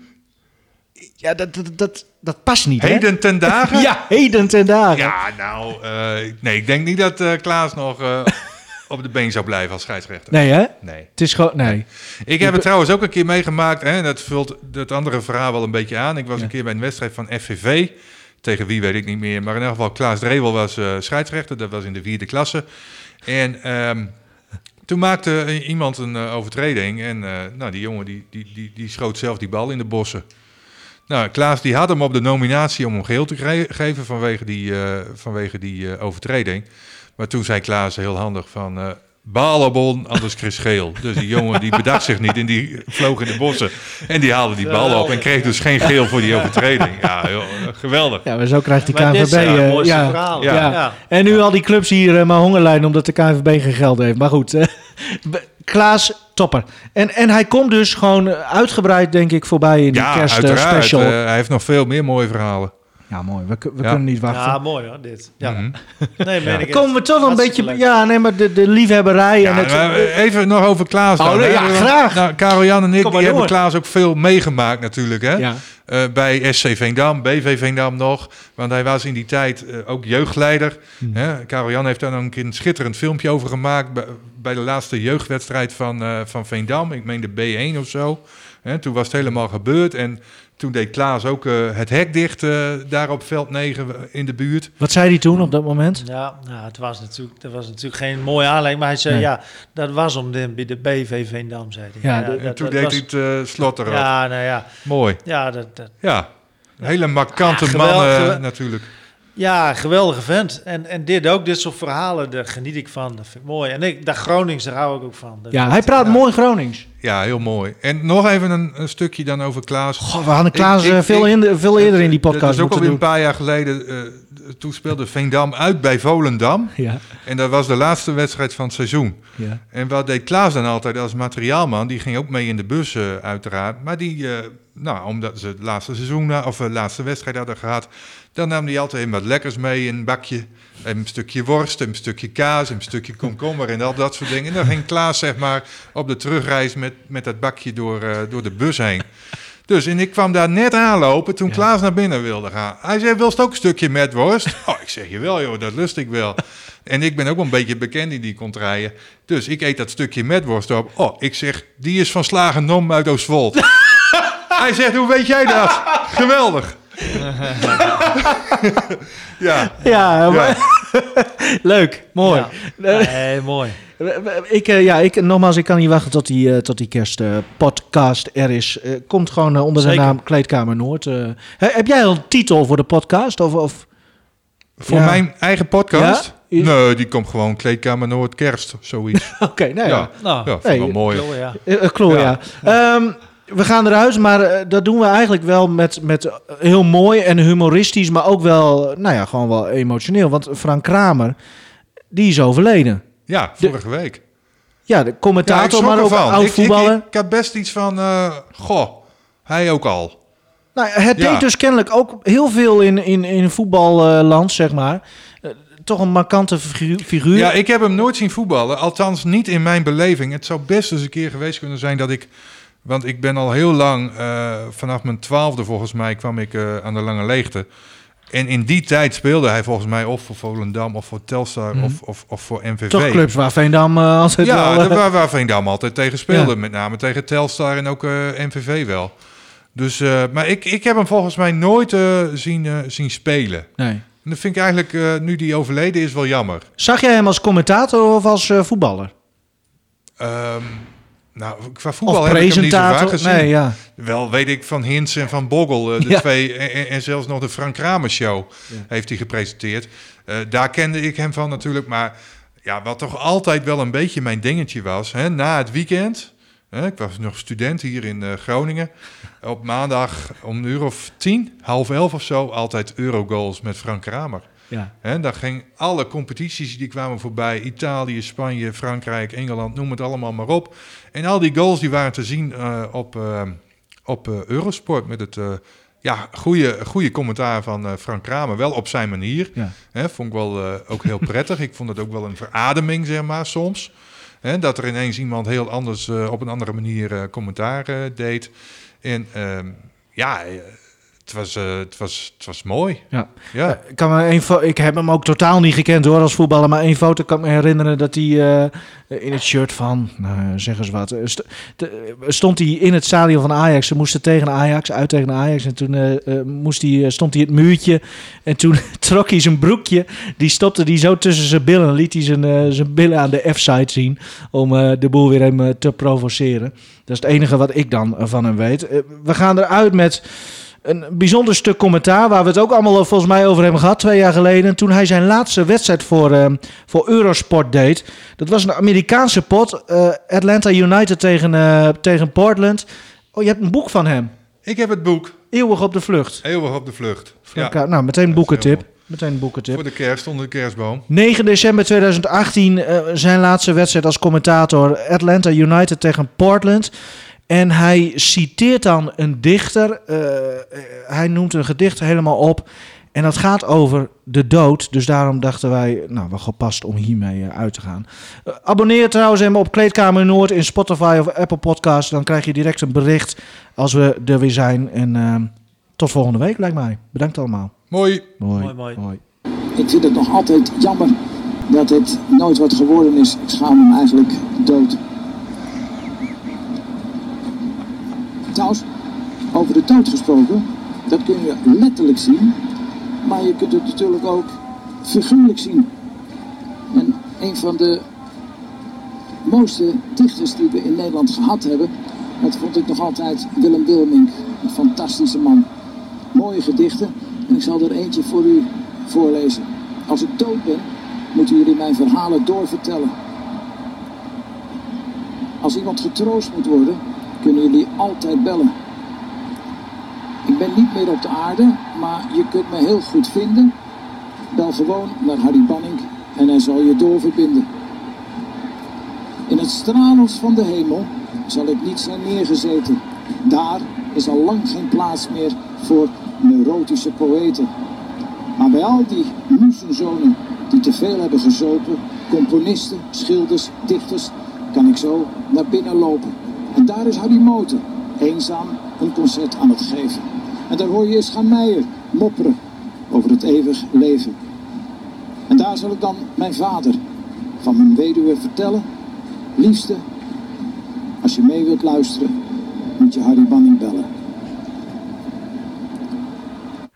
Ja, dat, dat, dat, dat past niet, hè? Heden ten dagen? Ja, heden ten dagen. Ja, nou, eh, nee, ik denk niet dat eh, Klaas nog eh, op de been zou blijven als scheidsrechter. Nee, hè? Nee. Het is gewoon... Nee. Ik heb het trouwens ook een keer meegemaakt, hè, en dat vult het andere verhaal wel een beetje aan. Ik was een keer bij een wedstrijd van FVV, tegen wie weet ik niet meer, maar in elk geval Klaas Drevel was scheidsrechter, dat was in de vierde klasse. En ehm, toen maakte iemand een overtreding en nou, die jongen die, die, die, die schoot zelf die bal in de bossen. Nou, Klaas die had hem op de nominatie om hem geel te geven vanwege die, eh, vanwege die eh, overtreding. Maar toen zei Klaas heel handig van... eh Balabon, anders Chris Geel. Dus die jongen die bedacht zich niet en die vloog in de bossen. En die haalde die bal op en kreeg dus geen geel voor die overtreding. Ja, joh, geweldig. Ja, maar zo krijgt die Maar KNVB... eh, mooiste ja, verhalen. Ja. Ja. En nu al die clubs hier maar hongerlijden omdat de KNVB geen geld heeft. Maar goed, Klaas, topper. En, en hij komt dus gewoon eh, uitgebreid, denk ik, voorbij in die Ja, kerstspecial. uiteraard. Eh, hij heeft nog veel meer mooie verhalen. ja, mooi. We, we Ja. kunnen niet wachten. Ja, mooi hoor, dit. Ja. Mhm. Nee, meen ik komen we toch een beetje... Leuk. Ja, nee, maar de, de liefhebberij en Ja, het... maar even nog over Klaas. Oh, nee, ja, graag. Nou, Karel Jan en ik die hebben. Klaas ook veel meegemaakt natuurlijk. Hè? Eh, bij SC Veendam, BV Veendam nog. Want hij was in die tijd eh, ook jeugdleider. Hmm. Hè? Karel Jan heeft daar nog een keer een schitterend filmpje over gemaakt. Bij, bij de laatste jeugdwedstrijd van, eh, van Veendam. Ik meen de B1 of zo. Hè, toen was het helemaal gebeurd en toen deed Klaas ook eh, het hek dicht eh, daar op veld 9 in de buurt. Wat zei hij toen op dat moment? Ja, nou, het was natuurlijk, dat was natuurlijk geen mooie aanleiding, maar hij zei Nee. ja, dat was om de, bij de BV Veendam, zei hij. Ja, de- En toen deed was- hij het eh, slot erop. Ja, nou ja. Mooi. Ja, dat, dat, Ja, hele markante geweldig, man eh, natuurlijk. ja, geweldige vent. En, en dit ook, dit soort verhalen, daar geniet ik van. Dat vind ik mooi. En ik, dat Gronings, daar hou ik ook van. Dat- Ja, dat- hij praat mooi Gronings. Ja, heel mooi. En nog even een, een stukje dan over Klaas. Goh, we hadden Klaas Ik- ik- eh, veel, ik- in, veel eerder in die podcast Dat is ook alweer een paar jaar geleden. eh, toen speelde Veendam uit bij Volendam. Ja. En dat was de laatste wedstrijd van het seizoen. Ja. En wat deed Klaas dan altijd als materiaalman? Die ging ook mee in de bus, eh, uiteraard. Maar die, nou, omdat ze het laatste seizoen, of de laatste wedstrijd hadden gehad, dan nam hij altijd wat lekkers mee in een bakje. Een stukje worst, een stukje kaas, een stukje komkommer en al dat soort dingen. En dan ging Klaas, zeg maar, op de terugreis met, met dat bakje door, eh, door de bus heen. Dus, en ik kwam daar net aanlopen toen Klaas naar binnen wilde gaan. Hij zei, wil je ook een stukje met worst? Oh, ik zeg je wel, joh, dat lust ik wel. En ik ben ook wel een beetje bekend in die contraien. Dus ik eet dat stukje metworst op. Oh, ik zeg, die is van Slagen Nom uit Oostwold. Hij zegt, hoe weet jij dat? Geweldig. ja. Ja, maar- leuk, mooi. Ja. Nee, mooi. Ik, eh, ja, ik, nogmaals, ik kan niet wachten tot die, eh, tot die kerstpodcast er is. Eh, komt gewoon eh, onder zijn Zeker. naam Kleedkamer Noord. eh. He- heb jij al een titel voor de podcast? Of, of? Voor Ja. mijn eigen podcast? Ja? Nee, die komt gewoon Kleedkamer Noord Kerst, zoiets. Oké, nou ja. Ja, Nou, ja, vind ik wel mooi. Kloor, ja. Eh, eh, Kloor, ja. We gaan eruit, maar eh, dat doen we eigenlijk wel met, met heel mooi en humoristisch, maar ook wel, nou ja, gewoon wel emotioneel. Want Frank Kramer, die is overleden. Ja, vorige week. Ja, de Ja, commentator, schrok maar ook oud Ik- ik, voetballer. Ik, ik had best iets van, eh, goh, hij ook al. Nou, het Ja. deed dus kennelijk ook heel veel in, in, in voetballand, zeg maar. Eh, toch een markante figu- figuur. Ja, ik heb hem nooit zien voetballen. Althans, niet in mijn beleving. Het zou best eens een keer geweest kunnen zijn dat ik... Want ik ben al heel lang, eh, vanaf mijn twaalfde volgens mij, kwam ik eh, aan de lange leegte. En in die tijd speelde hij volgens mij of voor Volendam of voor Telstar Mhm. of, of, of voor MVV. Toch clubs waar Veendam eh, altijd Ja, wel... waar, waar Veendam altijd tegen speelde. Ja. Met name tegen Telstar en ook MVV wel. Dus, maar ik, ik heb hem volgens mij nooit zien, zien spelen. nee. En dat vind ik eigenlijk, nu die overleden is, wel jammer. Zag jij hem als commentator of als voetballer? Ehm, nou, qua voetbal heb ik hem niet zo vaak gezien. Nee, ja. Wel weet ik van Hins en van Boggel, eh, de Ja. twee, en, zelfs nog de Frank Kramer Show heeft hij gepresenteerd. Eh, daar kende ik hem van natuurlijk, maar ja, wat toch altijd wel een beetje mijn dingetje was, hè, na het weekend, hè, ik was nog student hier in eh, Groningen, op maandag om een uur of tien, half elf of zo, altijd Eurogoals met Frank Kramer. Ja. Hè, daar ging alle competities die kwamen voorbij. Italië, Spanje, Frankrijk, Engeland, noem het allemaal maar op. En al die goals die waren te zien eh, op, eh, op eh, Eurosport met het ja, goede, goede commentaar van Frank Kramer. Wel op zijn manier. Ja. Hè, vond ik wel ook heel prettig. ik vond het ook wel een verademing, zeg maar, soms. Hè, dat er ineens iemand heel anders op een andere manier commentaar deed. En ehm, ja, het was, eh, het, was, het was mooi. Ja. Ja. Ik, kan me één fo- ik heb hem ook totaal niet gekend hoor als voetballer. Maar één foto kan ik me herinneren dat hij eh, in het shirt van, nou, zeg eens wat, eh, st- stond hij in het stadion van Ajax. Ze moesten tegen Ajax, uit tegen Ajax. En toen eh, eh, moest hij, eh, stond hij het muurtje. En toen trok hij zijn broekje. Die stopte die zo tussen zijn billen. Liet hij zijn, eh, zijn billen aan de F-side zien. Om eh, de boel weer hem eh, te provoceren. Dat is het enige wat ik dan eh, van hem weet. Eh, we gaan eruit met een bijzonder stuk commentaar waar we het ook allemaal volgens mij over hebben gehad twee jaar geleden. Toen hij zijn laatste wedstrijd voor, eh, voor Eurosport deed. Dat was een Amerikaanse pot. eh, Atlanta United tegen, eh, tegen Portland. Oh, je hebt een boek van hem. Ik heb het boek. Eeuwig op de vlucht. Eeuwig op de vlucht. Frank Ka- Nou, meteen een boekentip. Meteen een boekentip. Voor de kerst onder de kerstboom. 9 december 2018, eh, zijn laatste wedstrijd als commentator Atlanta United tegen Portland. En hij citeert dan een dichter. eh, eh, hij noemt een gedicht helemaal op. En dat gaat over de dood. Dus daarom dachten wij, nou, wel gepast om hiermee eh, uit te gaan. Abonneer trouwens even op Kleedkamer Noord in Spotify of Apple Podcast. Dan krijg je direct een bericht als we er weer zijn. En tot volgende week, lijkt mij. Bedankt allemaal. Mooi. Mooi. Mooi, mooi. Ik vind het nog altijd jammer dat het nooit wat geworden is. Ik schaam me eigenlijk dood. Trouwens, over de dood gesproken, dat kun je letterlijk zien, maar je kunt het natuurlijk ook figuurlijk zien. En een van de mooiste dichters die we in Nederland gehad hebben, dat vond ik nog altijd Willem Wilmink. Een fantastische man. Mooie gedichten en ik zal er eentje voor u voorlezen. Als ik dood ben, moeten jullie mijn verhalen doorvertellen. Als iemand getroost moet worden, kunnen jullie altijd bellen. Ik ben niet meer op de aarde, maar je kunt me heel goed vinden. Bel gewoon naar Harry Banning en hij zal je doorverbinden. In het stralens van de hemel zal ik niet zijn neergezeten. Daar is al lang geen plaats meer voor neurotische poëten. Maar bij al die muzenzonen die te veel hebben gezopen, componisten, schilders, dichters, kan ik zo naar binnen lopen. En daar is Harry Moten, eenzaam een concert aan het geven. En daar hoor je gaan Meijer mopperen over het eeuwig leven. En daar zal ik dan mijn vader van mijn weduwe vertellen. Liefste, als je mee wilt luisteren, moet je Harry Banning bellen.